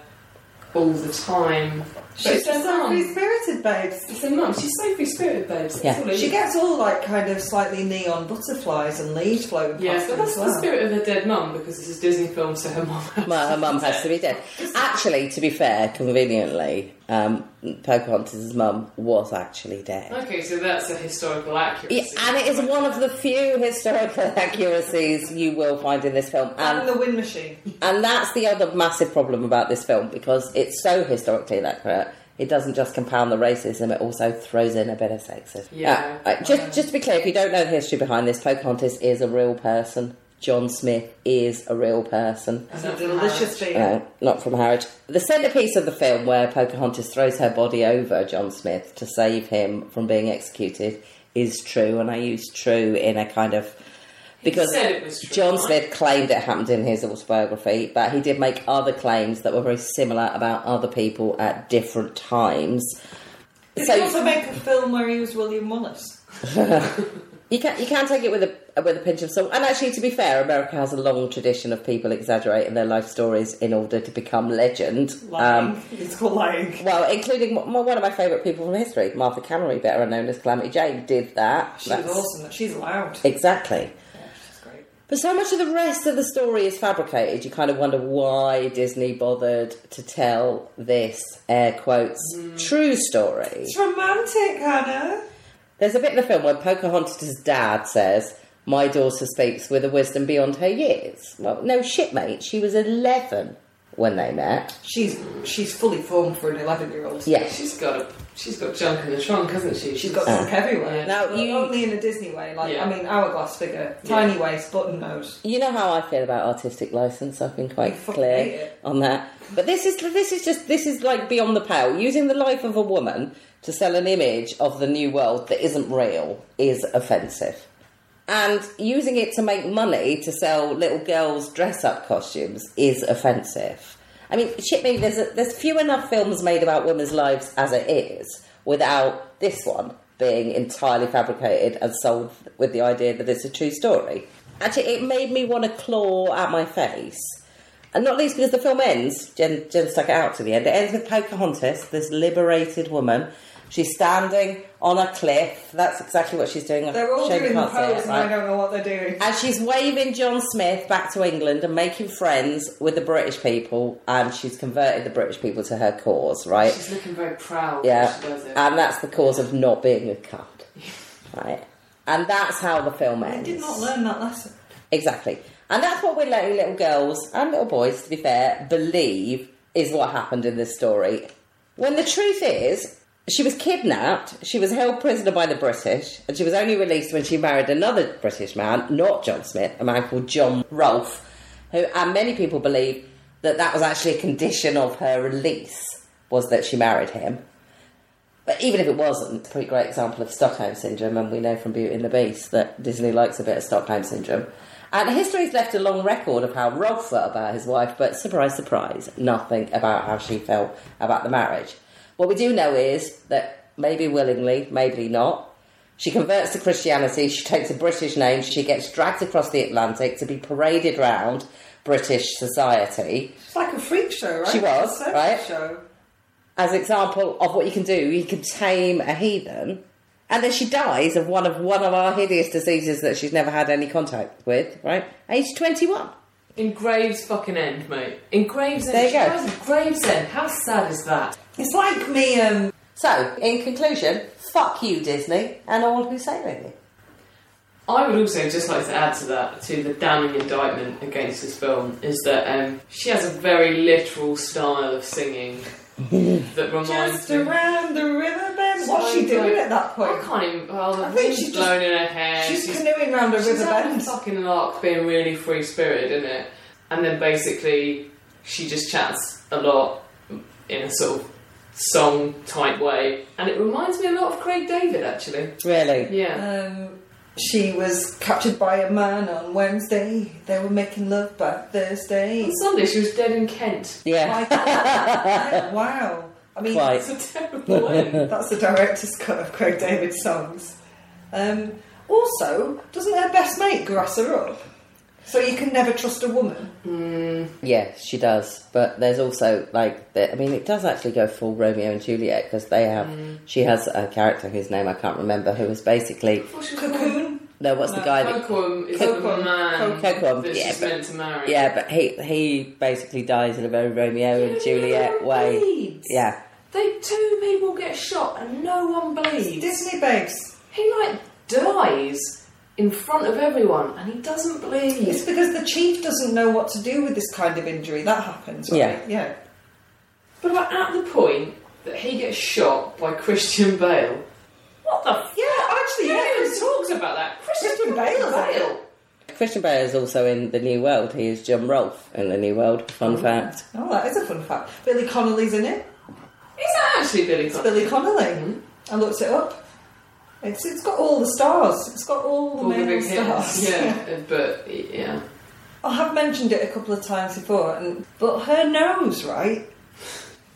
all the time. But She's so mum. free spirited, babes. It's her mum. She's so free spirited, babes. That's Yeah. all She gets all like kind of slightly neon butterflies and leaves floating Yeah, past but her that's as the spirit of her dead mum because it's a Disney film, so her mum. has Well, her to mum be has dead. to be dead. Actually, to be fair, conveniently, um, Pocahontas' mum was actually dead. Okay, so that's a historical accuracy. Yeah, and it is one of the few historical [LAUGHS] accuracies you will find in this film. And And the wind machine. And that's the other massive problem about this film because it's so historically inaccurate. It doesn't just compound the racism; it also throws in a bit of sexism. Yeah. Uh, uh, just, just to be clear, if you don't know the history behind this, Pocahontas is a real person. John Smith is a real person. It's a delicious thing. No, not from Harwich. The centrepiece of the film, where Pocahontas throws her body over John Smith to save him from being executed, is true, and I use true in a kind of because said it was true, John? Smith claimed it happened in his autobiography, but he did make other claims that were very similar about other people at different times. Did he also make a film where he was William Wallace? [LAUGHS] You can you can take it with a with a pinch of salt. And actually, to be fair, America has a long tradition of people exaggerating their life stories in order to become legend. Lying. Um, it's called lying. well, including one of my favourite people from history, Martha Cameron, better known as Calamity Jane, did that. She was That's- awesome. She's loud. Exactly. But so much of the rest of the story is fabricated, you kind of wonder why Disney bothered to tell this, air quotes, mm. true story. It's romantic, Hannah. There's a bit in the film where Pocahontas' dad says, My daughter speaks with a wisdom beyond her years. Well, no shit, mate. She was 11 when they met. She's she's fully formed for an eleven-year-old. Yeah. She's got a, she's got junk in the trunk, hasn't she? She's got junk everywhere. Now, But you- only in a Disney way. Like Yeah. I mean, hourglass figure, tiny waist, button nose. You know how I feel about artistic license. I've been quite You clear on that. But this is this is just this is like beyond the pale. Using the life of a woman to sell an image of the new world that isn't real is offensive. And using it to make money to sell little girls' dress-up costumes is offensive. I mean, shit me, there's, a, there's few enough films made about women's lives as it is without this one being entirely fabricated and sold with the idea that it's a true story. Actually, it made me want to claw at my face. And not least because the film ends, Jen, Jen stuck it out to the end. It ends with Pocahontas, this liberated woman. She's standing on a cliff. That's exactly what she's doing. They're all Shame you doing the can't it, pose, and? I don't know what they're doing. And she's waving John Smith back to England and making friends with the British people, and she's converted the British people to her cause, right? She's looking very proud. Yeah, when she does it. and that's the cause of not being a cunt, right? And that's how the film ends. I did not learn that lesson. Exactly. And that's what we're letting little girls and little boys, to be fair, believe is what happened in this story. When the truth is, she was kidnapped, she was held prisoner by the British, and she was only released when she married another British man, not John Smith, a man called John Rolfe, who, and many people believe that that was actually a condition of her release, was that she married him. But even if it wasn't, it's a pretty great example of Stockholm Syndrome, and we know from Beauty and the Beast that Disney likes a bit of Stockholm Syndrome. And history's left a long record of how Rolfe felt about his wife, but surprise, surprise, nothing about how she felt about the marriage. What we do know is that maybe willingly, maybe not, she converts to Christianity, she takes a British name, she gets dragged across the Atlantic to be paraded round British society It's like a freak show, right? She was, a right? Show. as an example of what you can do. You can tame a heathen, and then she dies of one of one of our hideous diseases that she's never had any contact with. Right, age twenty one. In Graves fucking End, mate. In Gravesend. There you She go. Gravesend. How sad is that? It's like me. Um, So, in conclusion, fuck you, Disney, and all who sailing you. I would also just like to add to that, to the damning indictment against this film, is that um, she has a very literal style of singing that reminds just me. around the river bend. What's she doing like, at that point? I can't even. Well, the I think wind's she's just- blowing in her hair. She's canoeing round a she's river having bend. a fucking lark, being really free spirited, isn't it? And then basically, she just chats a lot in a sort of song type way, and it reminds me a lot of Craig David, actually. Really? Yeah. Um, she was captured by a man on Wednesday. They were making love by Thursday. On Sunday, she was dead in Kent. Yeah. [LAUGHS] wow. I mean, Quite. It's a terrible end. [LAUGHS] that's the director's cut of Craig David's songs. Um, also, doesn't her best mate grass her up? So you can never trust a woman. Yeah, she does. But there's also like, the, I mean, it does actually go full Romeo and Juliet because they have. She has a character whose name I can't remember who is basically Cocoon. No. What's the guy that? Kocoum is Kocoum. the man Kocoum, that yeah, she's but- meant to marry. Yeah, but he he basically dies in a very Romeo and Juliet way. bleeds. Yeah, They two people get shot and no one bleeds. Disney babes. He like dies in front of everyone and he doesn't bleed. It's because the chief doesn't know what to do with this kind of injury. That happens, right? Yeah. Yeah. But like, at the point that he gets shot by Christian Bale, what the? Yeah, actually, yeah. even talks about that? Christian, Christian Bale, Bale. Christian Bale is also in the New World. He is John Rolfe in the New World. Fun oh, fact. Oh, that is a fun fact. Billy Connolly's in it. Is that actually Billy It's Connolly? Billy Connolly. Hmm. I looked it up. It's it's got all the stars. It's got all the All the male big stars. hits. Yeah, [LAUGHS] but yeah. I have mentioned it a couple of times before, and but her nose, right?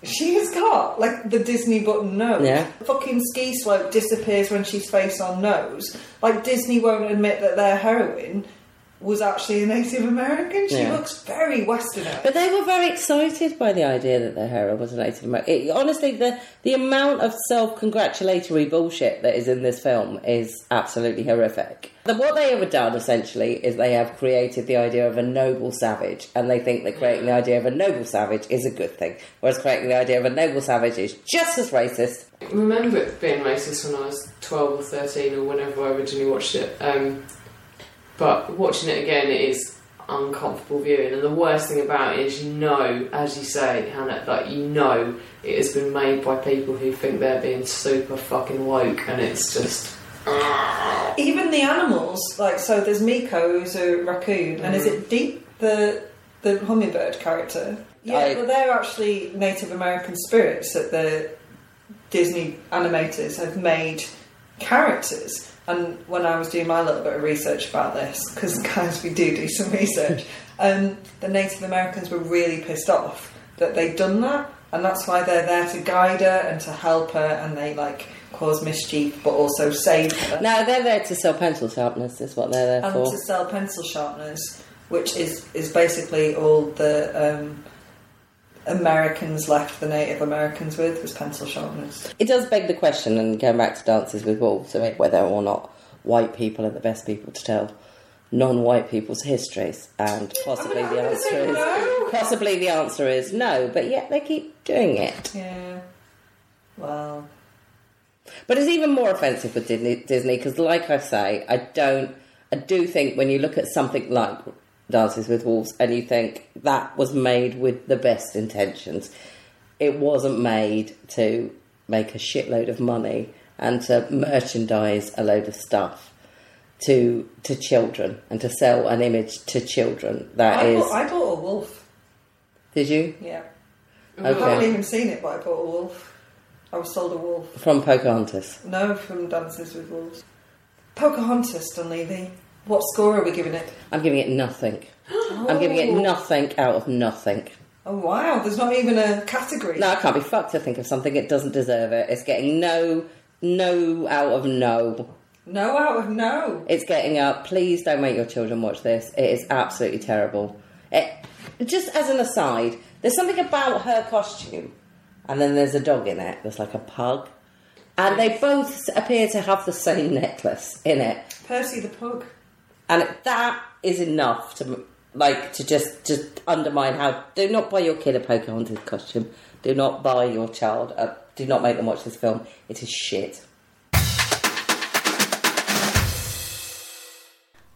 She has got like the Disney button nose. Yeah. Fucking ski slope disappears when she's face on nose. Like Disney won't admit that they're heroine was actually a Native American. She Yeah. looks very Westernised. But they were very excited by the idea that their hero was a Native American. It, honestly, the the amount of self congratulatory bullshit that is in this film is absolutely horrific. The, what they have done essentially is they have created the idea of a noble savage, and they think that creating the idea of a noble savage is a good thing, whereas creating the idea of a noble savage is just as racist. I remember it being racist when I was 12 or 13 or whenever I originally watched it. Um, but watching it again, it is uncomfortable viewing. And the worst thing about it is, you know, as you say, Hannah, like you know, it has been made by people who think they're being super fucking woke, and it's just. [SIGHS] Even the animals, like so, there's Meeko, who's a raccoon, and is mm. it Deep, the the hummingbird character? Yeah, I- well, they're actually Native American spirits that the Disney animators have made characters. And when I was doing my little bit of research about this, because guys, we do do some research, um, the Native Americans were really pissed off that they'd done that, and that's why they're there to guide her and to help her, and they like cause mischief, but also save her. No, they're there to sell pencil sharpness. Is what they're there for. and to sell pencil sharpeners, which is is basically all the um, Americans left the Native Americans with was pencil sharpness. It does beg the question, and going back to Dances with Wolves, I mean, whether or not white people are the best people to tell non-white people's histories, and possibly the answer is no. possibly the answer is no. But yet they keep doing it. Yeah. Well, But it's even more offensive with Disney because, like I say, I don't. I do think when you look at something like Dances with Wolves and you think that was made with the best intentions, it wasn't made to make a shitload of money and to merchandise a load of stuff to to children and to sell an image to children. That I, is. bought, I bought a wolf. Did you Yeah. Okay. I haven't even seen it, but I bought a wolf. I was sold a wolf. from Pocahontas? No, from Dances with Wolves. Pocahontas, Dunleavy. What score are we giving it? I'm giving it nothing. I'm giving it oh. nothing out of nothing. Oh wow, there's not even a category. No, I can't be fucked to think of something it doesn't deserve it. It's getting no, no out of no. No out of no. It's getting up. Please don't make your children watch this. It is absolutely terrible. It, just as an aside, there's something about her costume, and then there's a dog in it. There's like a pug, and they both appear to have the same necklace in it, Percy the pug. And that is enough to like to just just undermine how. Do not buy your kid a Pocahontas costume. Do not buy your child. A, do not make them watch this film. It is shit.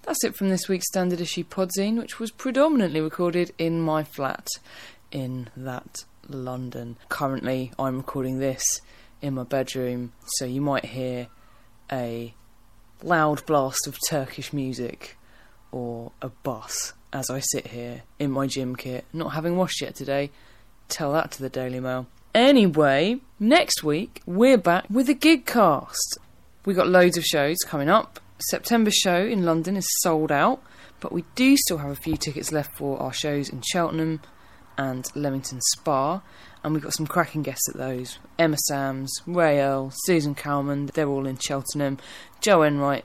That's it from this week's Standard Issue Podzine, which was predominantly recorded in my flat in that London. Currently, I'm recording this in my bedroom, so you might hear a loud blast of Turkish music or a bus as I sit here in my gym kit, not having washed yet today. Tell that to the Daily Mail. Anyway, next week we're back with a gig cast. We got loads of shows coming up. September show in London is sold out, but we do still have a few tickets left for our shows in Cheltenham and Leamington Spa, and we've got some cracking guests at those. Emma Sams, Ray Earl, Susan Calman, they're all in Cheltenham. Jo Enright,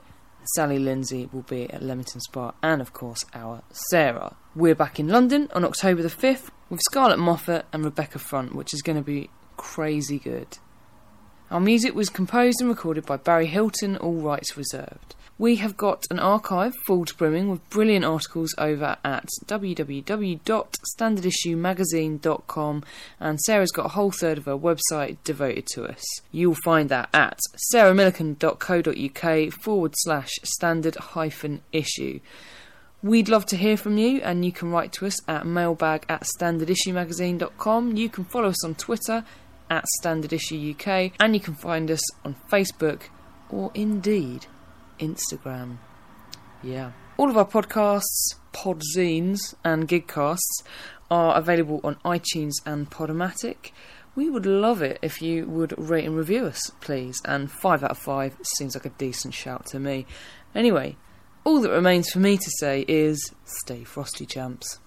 Sally Lindsay will be at Leamington Spa, and of course our Sarah. We're back in London on October the 5th with Scarlett Moffatt and Rebecca Front, which is going to be crazy good. Our music was composed and recorded by Barry Hilton, all rights reserved. We have got an archive full to brimming with brilliant articles over at www.standardissuemagazine.com, and Sarah's got a whole third of her website devoted to us. You'll find that at sarahmillican.co.uk forward slash standard hyphen issue. We'd love to hear from you, and you can write to us at mailbag at standardissuemagazine.com. You can follow us on Twitter at Standard Issue UK, and you can find us on Facebook or indeed Instagram. Yeah. All of our podcasts, podzines, and gigcasts are available on iTunes and Podomatic. We would love it if you would rate and review us, please. And 5 out of 5 seems like a decent shout to me. Anyway, all that remains for me to say is stay frosty, champs.